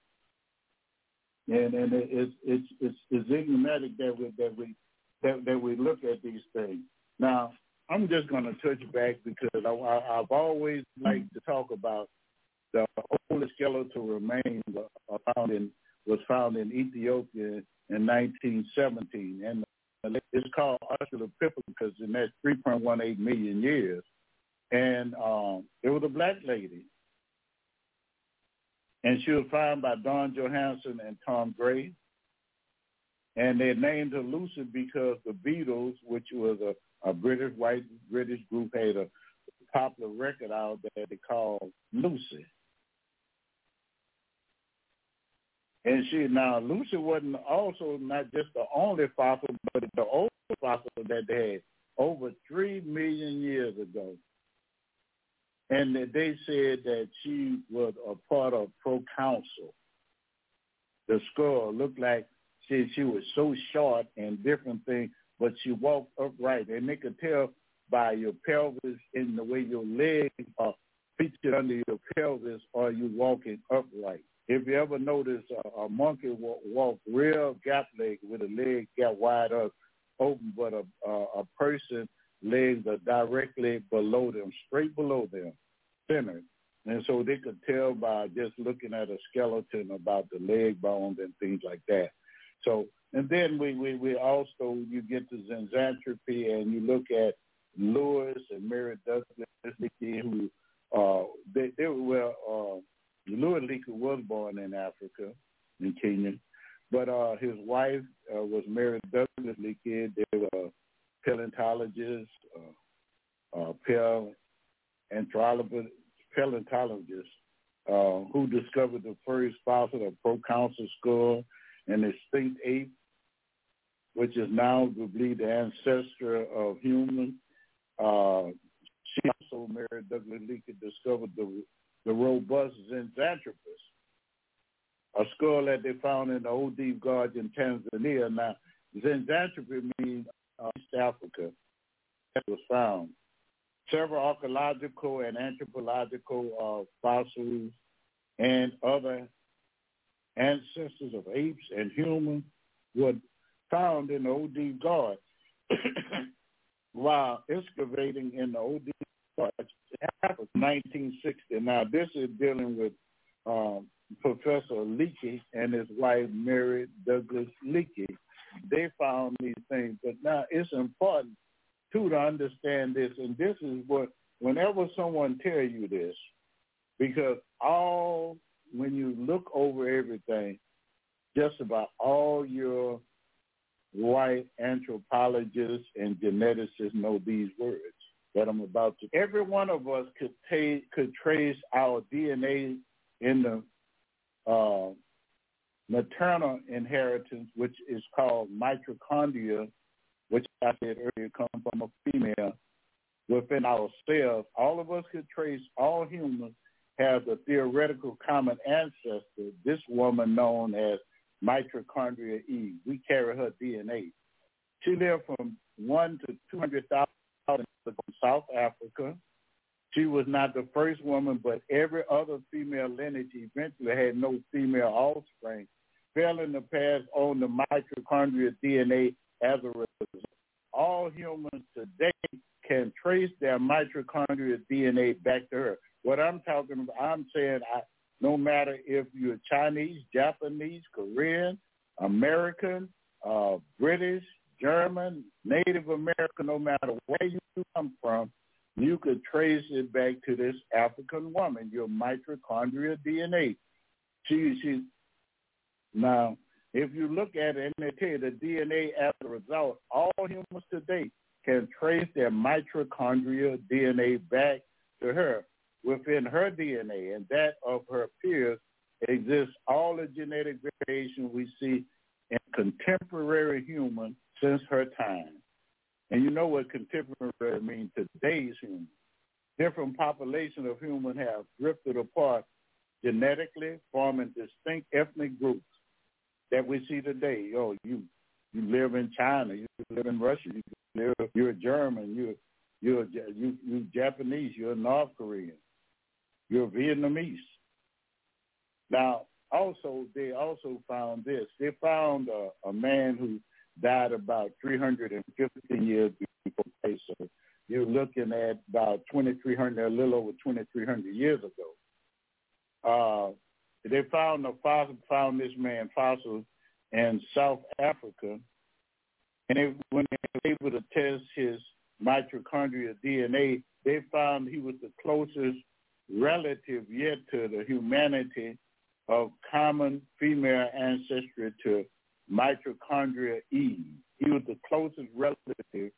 And and it's it's it's, it's enigmatic that we that we that, that we look at these things. Now, I'm just going to touch back because I, I, I've always liked to talk about the oldest skeletal remains found in was found in Ethiopia in 1917, and it's called Australopithecus because in that 3.18 million years, and um, it was a black lady, and she was found by Don Johanson and Tom Gray, and they named her Lucy because the Beatles, which was a, a British white British group, had a popular record out that they called Lucy. And she now Lucy wasn't also not just the only fossil, but the oldest fossil that they had over three million years ago. And they said that she was a part of proconsul. The skull looked like she she was so short and different things, but you walk upright, and they could tell by your pelvis and the way your legs are featured under your pelvis, are you walking upright? If you ever notice a, a monkey walk, walk real gap leg with a leg gap wide up, open, but a, a, a person legs are directly below them, straight below them, centered. And so they could tell by just looking at a skeleton about the leg bones and things like that. So, and then we, we, we also, you get to Zinjanthropy and you look at Louis and Mary Douglas, who, uh, they, they were, uh, Louis Leakey was born in Africa, in Kenya, but uh, his wife uh, was Mary Douglas Leakey. They were paleontologists, uh, uh, paleontologists, paleontologists uh, who discovered the first fossil of proconsul skull and extinct ape, which is now believed the ancestor of humans. Uh, she also, Mary Douglas Leakey, discovered the the robust Zinjanthropus, a skull that they found in the Olduvai Gorge in Tanzania. Now, Zinjanthropy means uh, East Africa. That was found. Several archaeological and anthropological uh, fossils and other ancestors of apes and humans were found in the Deep Gorge. While excavating in the Olduvai Gorge, 1960. Now, this is dealing with um, Professor Leakey and his wife, Mary Douglas Leakey. They found these things. But now it's important, too, to understand this. And this is what, whenever someone tell you this, because all, when you look over everything, just about all your white anthropologists and geneticists know these words that I'm about to. Every one of us could take could trace our DNA in the uh, maternal inheritance, which is called mitochondria, which I said earlier come from a female within our cells. All of us could trace. All humans have a theoretical common ancestor. This woman known as mitochondria Eve. We carry her DNA. She lived from one to two hundred thousand years ago in South Africa. She was not the first woman, but every other female lineage eventually had no female offspring, failing to pass on the mitochondrial DNA as a result. All humans today can trace their mitochondrial DNA back to her. What I'm talking about, I'm saying I, no matter if you're Chinese, Japanese, Korean, American, uh, British, German, Native American, no matter where you come from, you could trace it back to this African woman, your mitochondrial DNA. She, she, now, if you look at it and they tell you the DNA as a result, all humans today can trace their mitochondrial DNA back to her. Within her DNA and that of her peers exists all the genetic variation we see in contemporary humans since her time. And you know what contemporary means today's human. Different populations of humans have drifted apart genetically, forming distinct ethnic groups that we see today. Oh, you you live in China, you live in Russia, you live, you're German, you're you're you you Japanese, you're North Korean, you're Vietnamese. Now, also, they also found this. They found a, a man who died about 315 years before Christ. So you're looking at about 2,300, a little over 2,300 years ago. Uh, they found a fossil, found this man fossil in South Africa, and they, when they were able to test his mitochondrial DNA, they found he was the closest relative yet to the humanity of common female ancestry to mitochondria Eve. He was the closest relative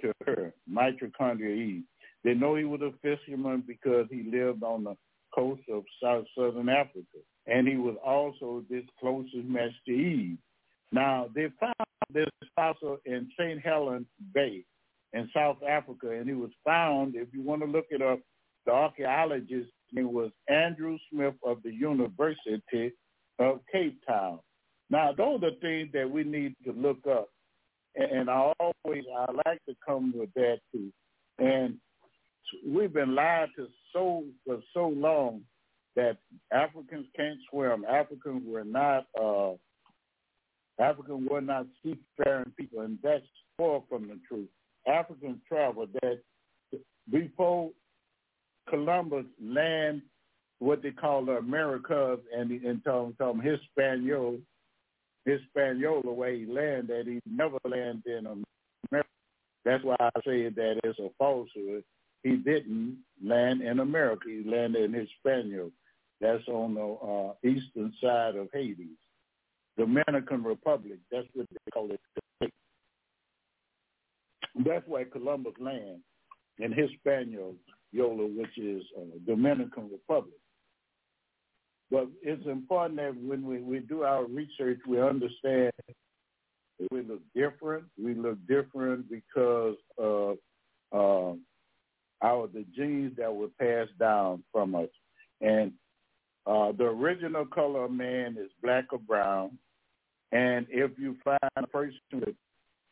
to her, mitochondria Eve. They know he was a fisherman because he lived on the coast of South Southern Africa, and he was also this closest match to Eve. Now they found this fossil in St. Helena Bay in South Africa, and it was found. If you want to look it up, the archaeologist name was Andrew Smith of the University of Cape Town. Now, those are things that we need to look up, and I always I like to come with that too. And we've been lied to so for so long that Africans can't swim. Africans were not uh, Africans were not seafaring people, and that's far from the truth. Africans traveled that before Columbus land what they call the Americas and in terms of Hispaniola, Hispaniola where he landed, he never landed in America. That's why I say that it's a falsehood. He didn't land in America. He landed in Hispaniola. That's on the uh, eastern side of Haiti. Dominican Republic. That's what they call it. That's where Columbus landed in Hispaniola, which is uh, Dominican Republic. But it's important that when we, we do our research, we understand we look different. We look different because of uh, our the genes that were passed down from us. And uh, the original color of man is black or brown. And if you find a person with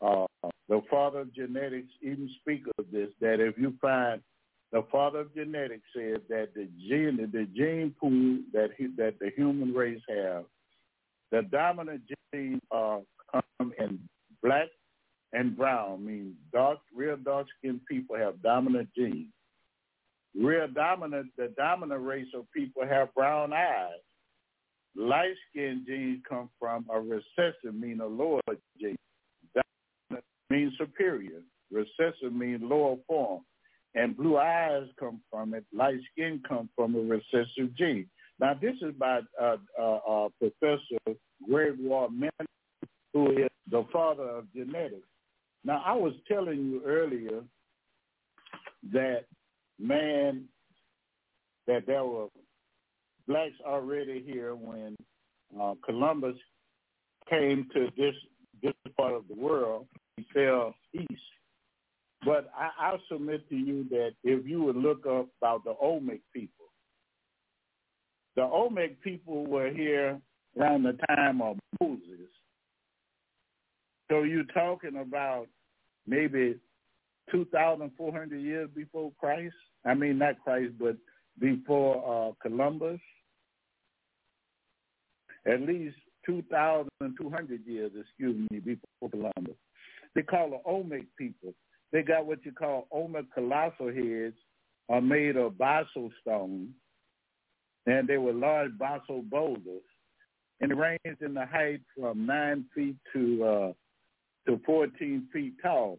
uh, the father of genetics even speak of this, that if you find the father of genetics said that the gene, the gene pool that he, that the human race have, the dominant genes are uh, come in black and brown, means dark, real dark skinned people have dominant genes. Real dominant, the dominant race of people have brown eyes. Light skinned genes come from a recessive, mean a lower gene. Dominant means superior. Recessive means lower form. And blue eyes come from it. Light skin comes from a recessive gene. Now, this is by uh, uh, uh, Professor Gregoire Mendel, who is the father of genetics. Now, I was telling you earlier that man that there were blacks already here when uh, Columbus came to this this part of the world. He fell east. But I, I'll submit to you that if you would look up about the Olmec people, the Olmec people were here around the time of Moses. So you're talking about maybe 2,400 years before Christ. I mean, not Christ, but before uh, Columbus. At least 2,200 years, excuse me, before Columbus. They call the Olmec people. They got what you call Olmec colossal heads are made of basalt stone, and they were large basalt boulders. And it ranged in the height from 9 feet to uh, to 14 feet tall.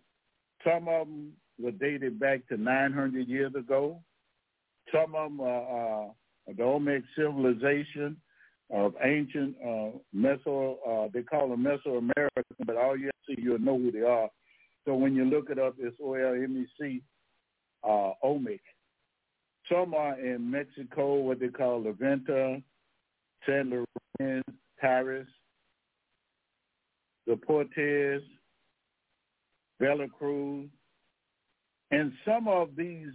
Some of them were dated back to 900 years ago. Some of them are uh, the Olmec civilization of ancient uh, Meso, uh, they call them Mesoamerican, but all you see, you'll know who they are. So when you look it up, it's O-L-M-E-C, uh, Olmec. Some are in Mexico, what they call La Venta, San Lorenzo, Paris, the Portes, Veracruz, and some of these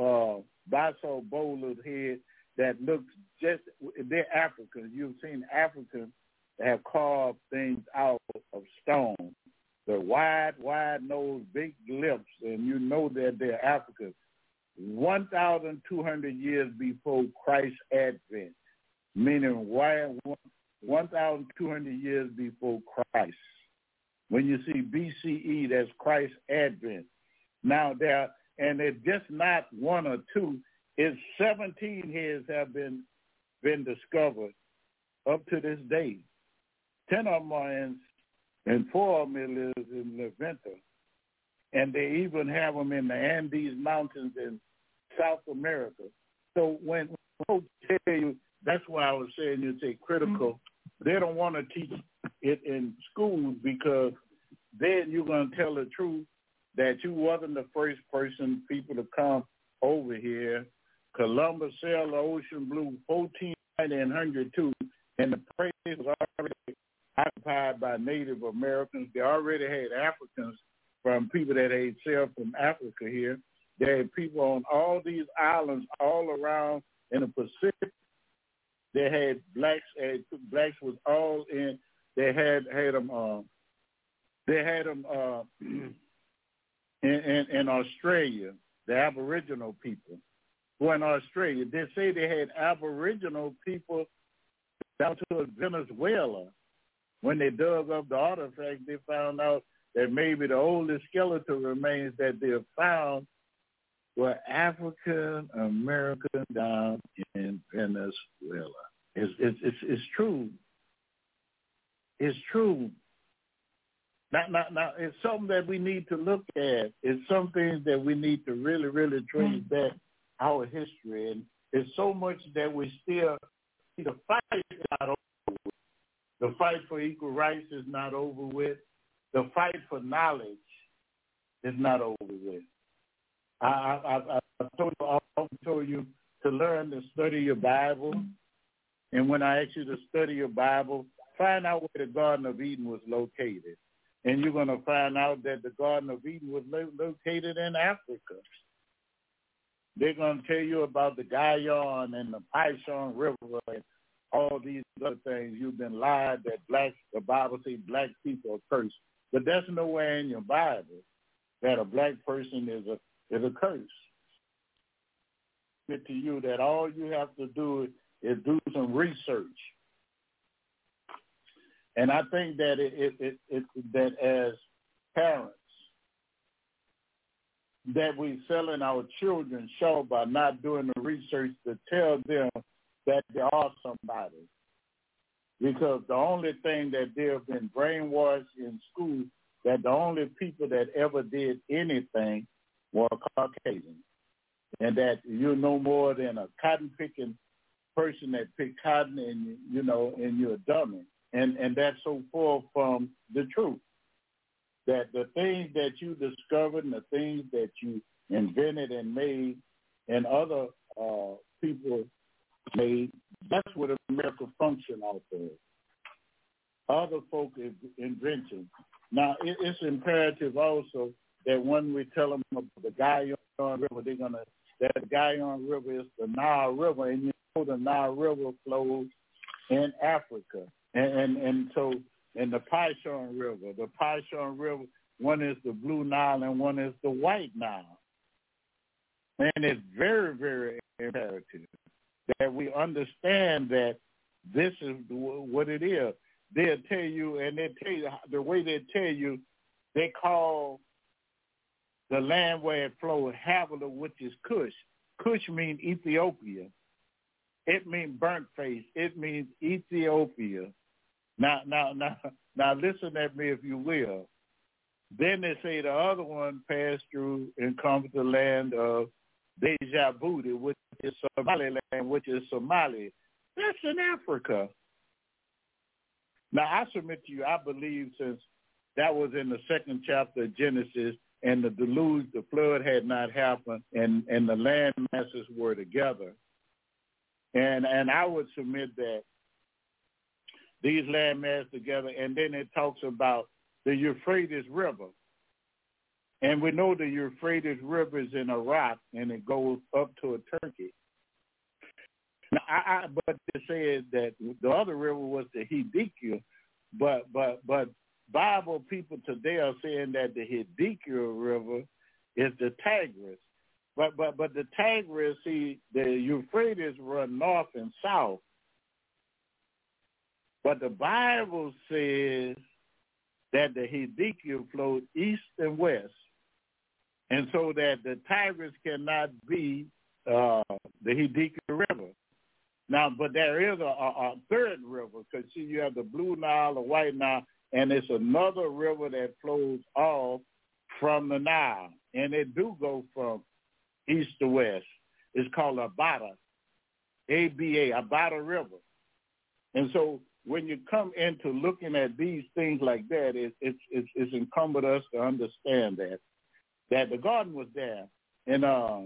uh, basalt boulders here that looks just, they're Africans. You've seen Africans that have carved things out of stone. They're wide, wide nose, big lips, and you know that they're Africans. 1,200 years before Christ's advent. meaning why 1,200 years before Christ. When you see BCE, that's Christ's advent. Now there, and it's just not one or two. It's 17 heads have been been discovered up to this day. Ten of them are in, and four of them is in La Venta. And they even have them in the Andes Mountains in South America. So when folks tell you, that's why I was saying you say critical, mm-hmm. they don't want to teach it in schools because then you're going to tell the truth that you wasn't the first person, people to come over here. Columbus sailed the ocean blue 1492, and the place was already occupied by Native Americans. They already had Africans from people that had sailed from Africa here. They had people on all these islands all around in the Pacific. They had blacks. Had, blacks was all in. They had had them. Uh, they had them uh, in, in in Australia. The Aboriginal people were in Australia. They say they had Aboriginal people down to Venezuela. When they dug up the artifacts, they found out that maybe the oldest skeletal remains that they have found were African American down in Venezuela. It's, it's, it's, it's true. It's true. Now, now, now, it's something that we need to look at. It's something that we need to really, really trace mm. back our history. And it's so much that we still, the fight is not over with. The fight for equal rights is not over with. The fight for knowledge is not over with. I, I, I, told you, I told you to learn to study your Bible. And when I ask you to study your Bible, find out where the Garden of Eden was located. And you're going to find out that the Garden of Eden was lo- located in Africa. They're going to tell you about the Gihon and the Pishon River and all these other things. You've been lied that black, the Bible says black people are cursed. But that's nowhere in your Bible that a black person is a is a curse. It to you that all you have to do is do some research. And I think that it, it, it, it that as parents that we're selling our children short by not doing the research to tell them that they are somebody. Because the only thing that they have been brainwashed in school that the only people that ever did anything were Caucasian. And that you're no more than a cotton picking person that picked cotton and you know, and you're a dummy. And and that's so far from the truth. That the things that you discovered and the things that you invented and made and other uh, people made, that's what America function off of. Other folk inventions. Now, it, it's imperative also that when we tell them about the Gihon River, they're gonna that the Gihon River is the Nile River, and you know the Nile River flows in Africa, and and, and so and the Pishon River, the Pishon River, one is the Blue Nile and one is the White Nile, and it's very very imperative that we understand that this is what it is. They'll tell you, and they tell you the way they tell you, they call the land where it flowed Havilah, which is Cush. Cush means Ethiopia. It means burnt face. It means Ethiopia. Now, now, now, now, listen at me if you will. Then they say the other one passed through and comes to the land of Djibouti, which is Somaliland, which is Somali. That's in Africa. Now, I submit to you, I believe since that was in the second chapter of Genesis, and the deluge, the flood had not happened, and, and the land masses were together. And and I would submit that these land masses together, and then it talks about the Euphrates River. And we know the Euphrates River is in Iraq, and it goes up to a Turkey. Now, I, I, but they said that the other river was the Hiddekel, but but but Bible people today are saying that the Hiddekel River is the Tigris. But but but the Tigris, see, the Euphrates run north and south, But the Bible says that the Hiddekel flowed east and west, and so that the Tigris cannot be uh, the Hiddekel River. Now, but there is a, a, a third river because see, you have the Blue Nile, the White Nile, and it's another river that flows off from the Nile, and it do go from east to west. It's called Abata, A-B-A, Abata River. And so when you come into looking at these things like that, it, it's, it's, it's incumbent us to understand that, that the garden was there. And uh,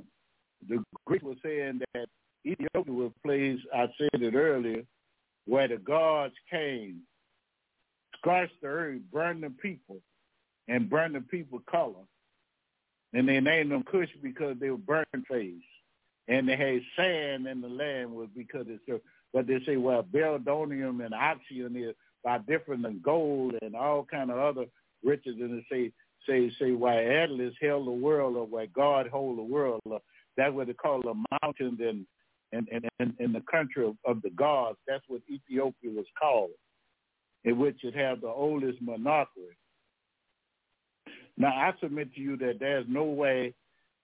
the Greek was saying that Ethiopia was a place, I said it earlier, where the gods came, scorched the earth, burned the people, and burned the people color. And they named them Cush because they were burnt face. And they had sand in the land was because it's but they say well Beldonium and Oxium is by different than gold and all kind of other riches and they say say say why Atlas held the world or why God hold the world. Or that's what they call the mountains and and in, in, in the country of, of the gods. That's what Ethiopia was called, in which it had the oldest monarchy. Now, I submit to you that there's no way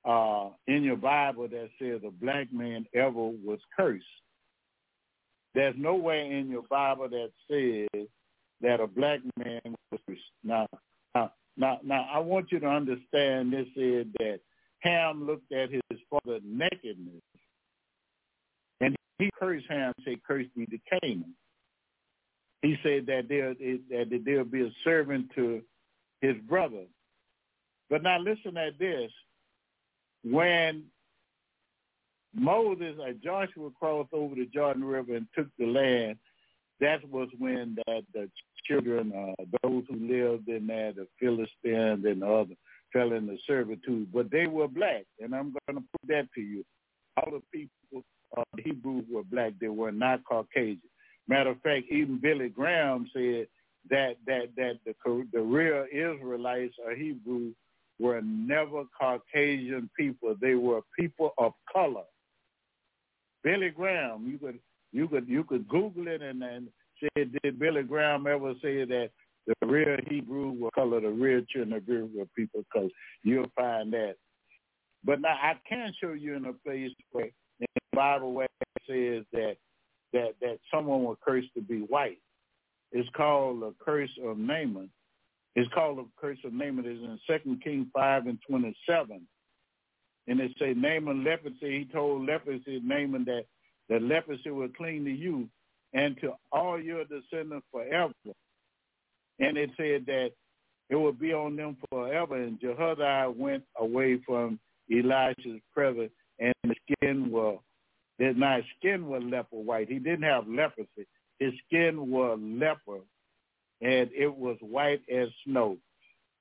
uh, in your Bible that says a black man ever was cursed. There's no way in your Bible that says that a black man was cursed. Now, now, now, now I want you to understand this is that Ham looked at his father's nakedness and he cursed Ham, said, curse be to Canaan. He said that there that there'll be a servant to his brother. But now listen at this. When Moses or Joshua crossed over the Jordan River and took the land, that was when that the children, uh, those who lived in there, the Philistines and the other, fell into servitude. But they were black, and I'm going to put that to you. All the people uh, the Hebrews were black. They were not Caucasian. Matter of fact, even Billy Graham said that that that the the real Israelites or Hebrews were never Caucasian people. They were people of color. Billy Graham, you could you could you could Google it and then say did Billy Graham ever say that the real Hebrew were color, the real children of Israel people because you'll find that. But now I can show you in a place where in the Bible where it says that that that someone was cursed to be white. It's called the curse of Naaman. It's called the curse of Naaman. It's in Second King five and twenty seven. And it say Naaman leprosy, he told leprosy Naaman that the leprosy will cling to you and to all your descendants forever. And it said that it will be on them forever. And Jehoiada went away from Elisha's presence and the skin was his skin was leper white. He didn't have leprosy. His skin was leper, and it was white as snow.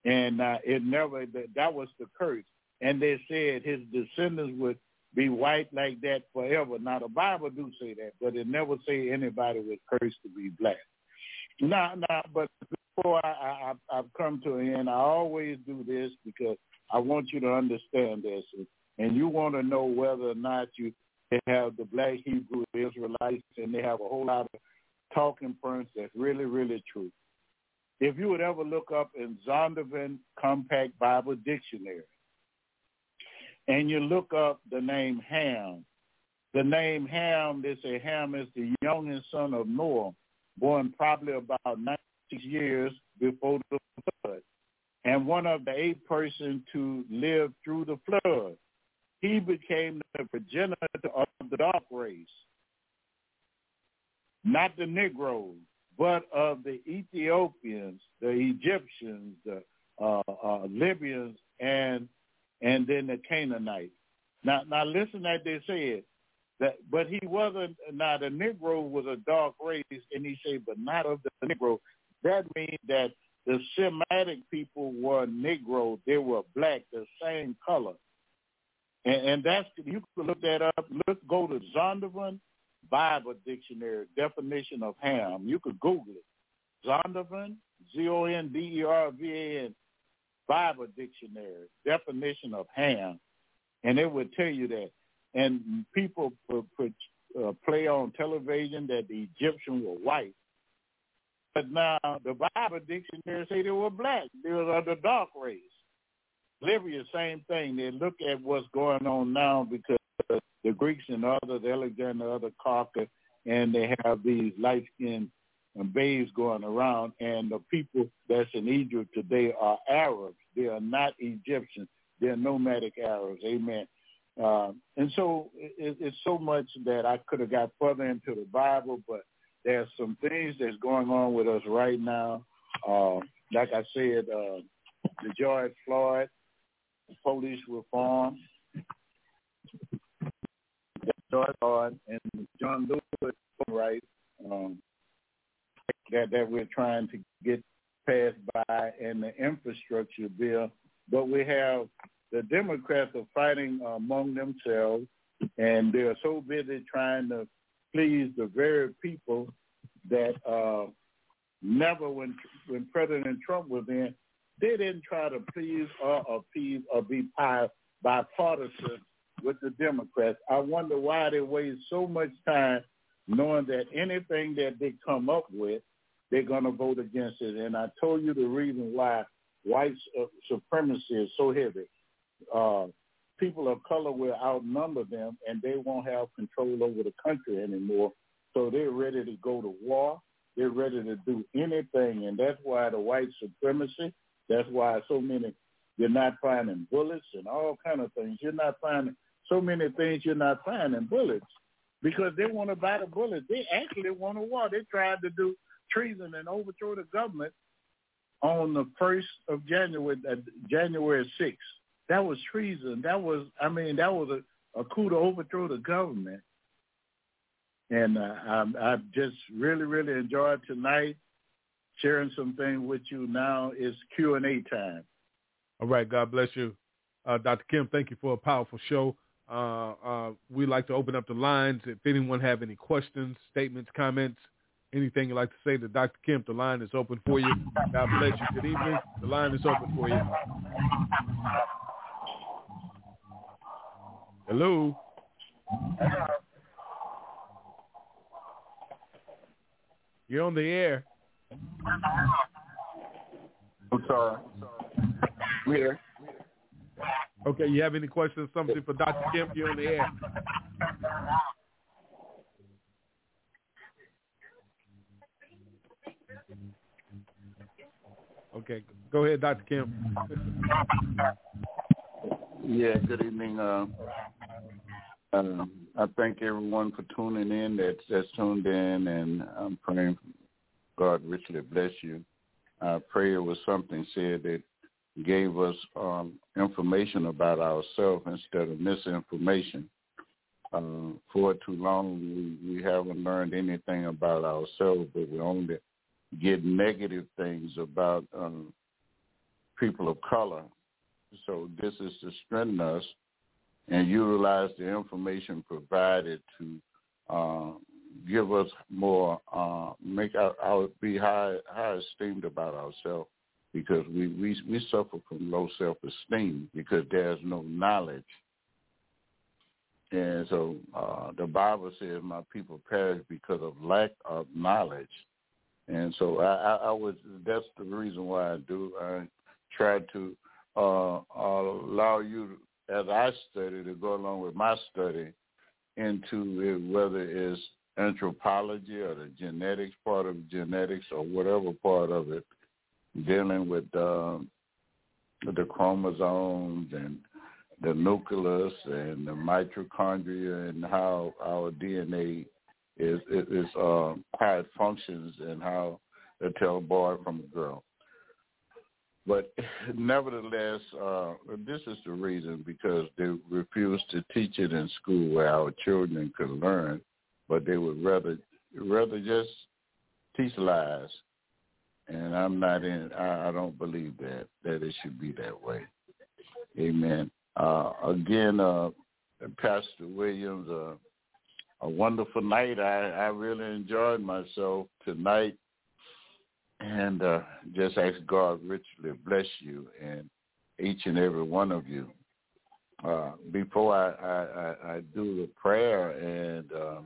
And uh, it never that was the curse. And they said his descendants would be white like that forever. Now the Bible do say that, but it never say anybody was cursed to be black. Now, now, but before I, I, I've come to an end, I always do this because I want you to understand this and you want to know whether or not you have the black Hebrew Israelites and they have a whole lot of talking points that's really, really true. If you would ever look up in Zondervan Compact Bible Dictionary and you look up the name Ham, the name Ham, they say Ham is the youngest son of Noah, born probably about 96 years before the flood, and one of the eight persons to live through the flood. He became the progenitor of the dark race, not the Negroes, but of the Ethiopians, the Egyptians, the uh, uh, Libyans, and and then the Canaanites. Now, now listen that they said that, but he wasn't. Now the Negro was a dark race, and he said, but not of the Negro. That means that the Semitic people were Negro; they were black, the same color. And, and that's you can look that up. Look, go to Zondervan Bible Dictionary definition of ham. You could Google it. Zondervan, Z-O-N-D-E-R-V-A-N, Bible Dictionary definition of ham, and it would tell you that. And people put, put, uh, play on television that the Egyptians were white. But now the Bible dictionary say they were black. They were of the dark race. Libya, same thing. They look at what's going on now because the Greeks and others, Alexander, other Carker, and they have these light-skinned babes going around, and the people that's in Egypt today are Arabs. They are not Egyptians. They're nomadic Arabs. Amen. Uh, and so it, it's so much that I could have got further into the Bible, but there's some things that's going on with us right now. Uh, like I said, uh, the George Floyd police reform, George Floyd and John Lewis right um, that that we're trying to get passed by, and the infrastructure bill. But we have the Democrats are fighting among themselves, and they're so busy trying to please the very people that uh, never, when when President Trump was in, they didn't try to please or appease or be bipartisan with the Democrats. I wonder why they waste so much time knowing that anything that they come up with, they're going to vote against it. And I told you the reason why white supremacy is so heavy. Uh, people of color will outnumber them, and they won't have control over the country anymore. So they're ready to go to war. They're ready to do anything, and that's why the white supremacy. That's why so many you're not finding bullets and all kind of things. You're not finding so many things. You're not finding bullets because they want to buy the bullets. They actually want a war. They tried to do treason and overthrow the government on the first of January, uh, January sixth. That was treason. That was, I mean, that was a, a coup to overthrow the government. And uh, I, I just really, really enjoyed tonight sharing some things with you. Now is Q and A time. All right. God bless you, uh, Dr. Kemp. Thank you for a powerful show. Uh, uh, we like to open up the lines. If anyone have any questions, statements, comments, anything you'd like to say to Dr. Kemp, the line is open for you. God bless you. Good evening. The line is open for you. Hello. You're on the air. I'm sorry. We're here. Okay, you have any questions, or something for Dr. Kemp? You're on the air. Okay, go ahead, Dr. Kim. yeah, good evening. Uh, uh, I thank everyone for tuning in that's, that's tuned in, and I'm praying God richly bless you. I pray it was something said that gave us um, information about ourselves instead of misinformation. Um, for too long, we, we haven't learned anything about ourselves, but we only get negative things about um, people of color. So this is to strengthen us and utilize the information provided to uh, give us more, uh, make our, our be high, high esteemed about ourselves because we, we, we suffer from low self-esteem because there's no knowledge. And so uh, the Bible says my people perish because of lack of knowledge. And so I, I, I was, that's the reason why I do. I try to uh, allow you, as I study, to go along with my study into it, whether it's anthropology or the genetics part of genetics or whatever part of it, dealing with uh, the chromosomes and the nucleus and the mitochondria and how our DNA is is, is uh, how it functions and how to tell a boy from a girl. But nevertheless, uh, this is the reason because they refuse to teach it in school where our children could learn, but they would rather rather just teach lies and I'm not in. I, I don't believe that that it should be that way. Amen. Uh, again, uh, Pastor Williams, uh, a wonderful night. I, I really enjoyed myself tonight, and uh, just ask God richly bless you and each and every one of you. Uh, before I, I, I, I do the prayer and uh,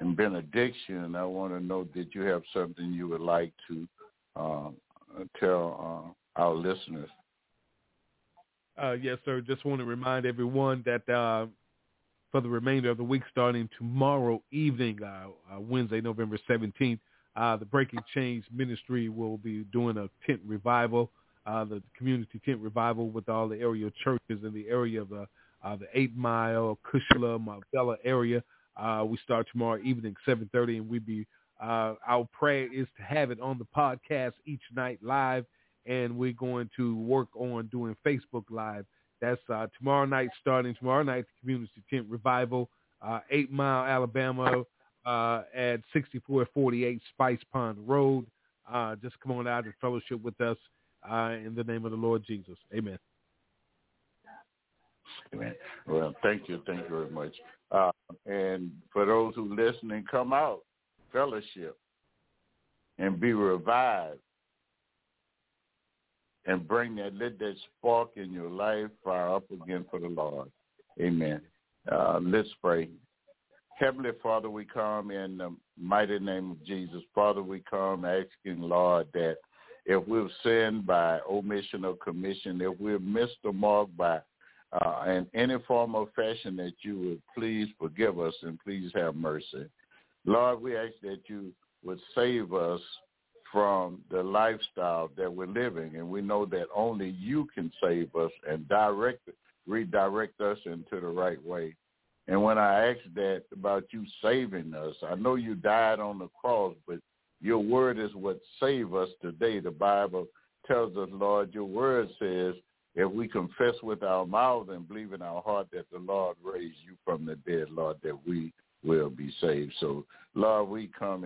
in benediction, I want to know that you have something you would like to uh, tell uh, our listeners. Uh, yes, sir. Just want to remind everyone that uh, for the remainder of the week, starting tomorrow evening, uh, uh Wednesday, November 17th, uh, the Breaking Chains Ministry will be doing a tent revival, uh, the community tent revival with all the area churches in the area of the, the Eight Mile, Kushla, Mauvilla area. we start tomorrow evening, 7.30, and we be our prayer is to have it on the podcast each night live and we're going to work on doing Facebook Live. That's uh, tomorrow night, starting tomorrow night, the Community Tent Revival, uh, 8 Mile, Alabama, uh, at 6448 Spice Pond Road. Uh, just come on out and fellowship with us uh, in the name of the Lord Jesus. Amen. Amen. Well, thank you. Thank you very much. Uh, and for those who listen and come out, fellowship, and be revived and bring that, let that spark in your life fire up again for the Lord. Amen. Uh, let's pray. Heavenly Father, we come in the mighty name of Jesus. Father, we come asking, Lord, that if we've sinned by omission or commission, if we've missed the mark by uh, in any form or fashion, that you would please forgive us and please have mercy. Lord, we ask that you would save us from the lifestyle that we're living. And we know that only you can save us and direct, redirect us into the right way. And when I ask that about you saving us, I know you died on the cross, but your word is what save us today. The Bible tells us, Lord, your word says, if we confess with our mouth and believe in our heart that the Lord raised you from the dead, Lord, that we will be saved. So, Lord, we come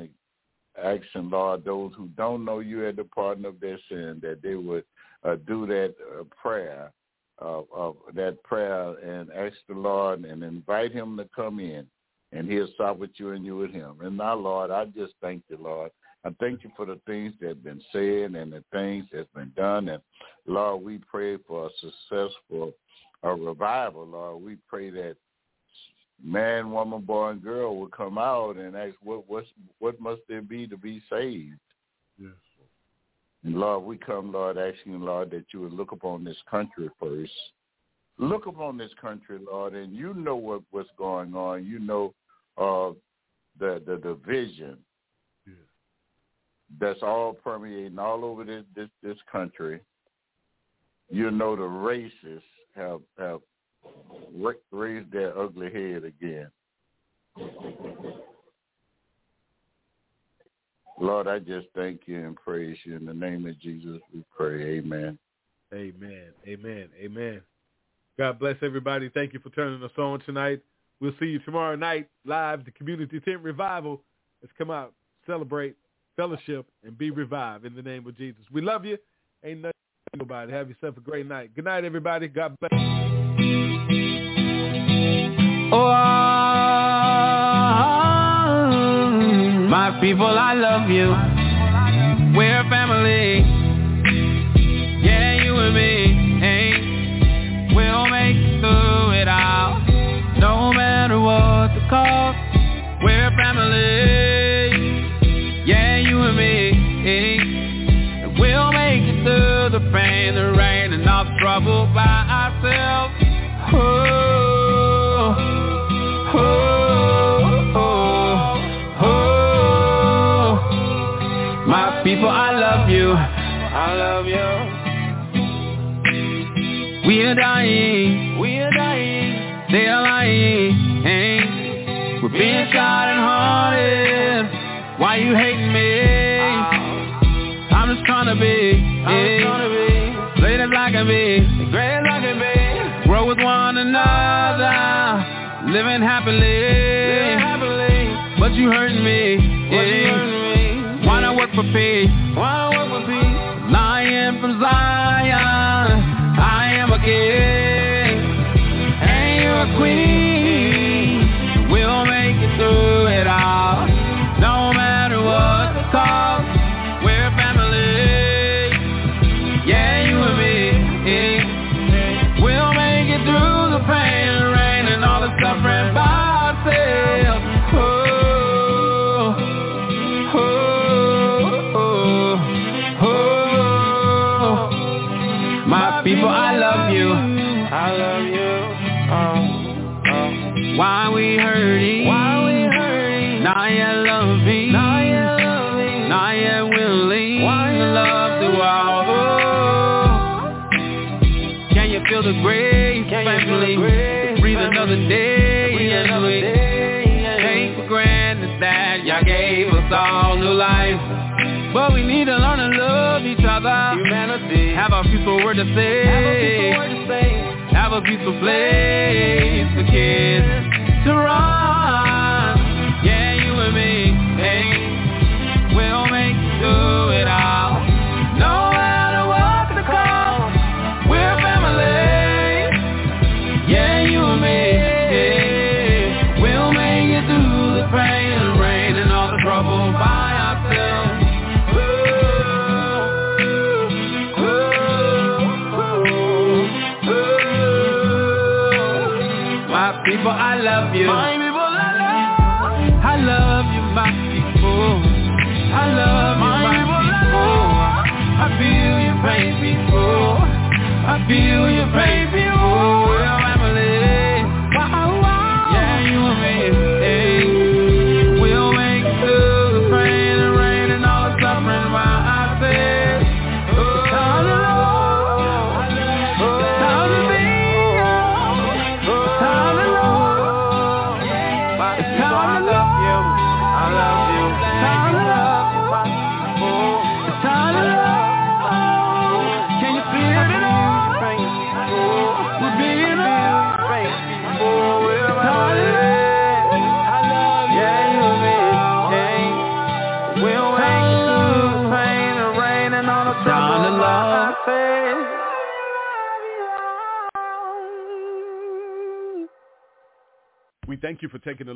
asking, Lord, those who don't know you at the pardon of their sin, that they would uh, do that uh, prayer, uh, of that prayer, and ask the Lord and invite him to come in, and he'll stop with you and you with him. And now, Lord, I just thank you, Lord. I thank you for the things that have been said and the things that's been done. And Lord, we pray for a successful a revival, Lord. We pray that man, woman, boy, and girl will come out and ask, what what what must there be to be saved? Yes. And Lord, we come, Lord, asking, Lord, that you would look upon this country first. Look upon this country, Lord, and you know what, what's going on. You know uh, the the division yeah. that's all permeating all over this, this this country. You know the racists have have raise their ugly head again. Lord, I just thank you and praise you. In the name of Jesus, we pray. Amen. Amen. Amen. Amen. God bless everybody. Thank you for turning us on tonight. We'll see you tomorrow night live, the Community Tent Revival. Let's come out, celebrate, fellowship, and be revived in the name of Jesus. We love you. Ain't nothing about it. Have yourself a great night. Good night, everybody. God bless. Oh, my people, I love you. We're family. We are dying. We are dying. They are lying. We're being shot and haunted. Why you hating me? I'm just trying to be. Hey. Great as I can be. Great as I can be. Grow with one another. Living happily. Living happily. But you hurting me. But you hurting me Why not work for peace. Word to say. Have a peaceful word to say. Have a peaceful place for kids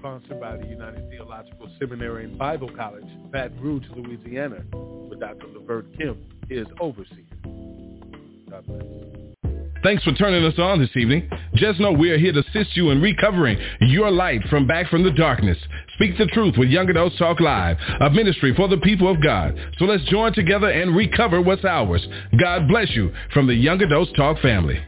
Sponsored by the United Theological Seminary and Bible College, Baton Rouge, Louisiana, with Dr. Levert Kemp, his overseer. God bless. Thanks for turning us on this evening. Just know we are here to assist you in recovering your light from back from the darkness. Speak the truth with Young Adults Talk Live, a ministry for the people of God. So let's join together and recover what's ours. God bless you from the Young Adults Talk family.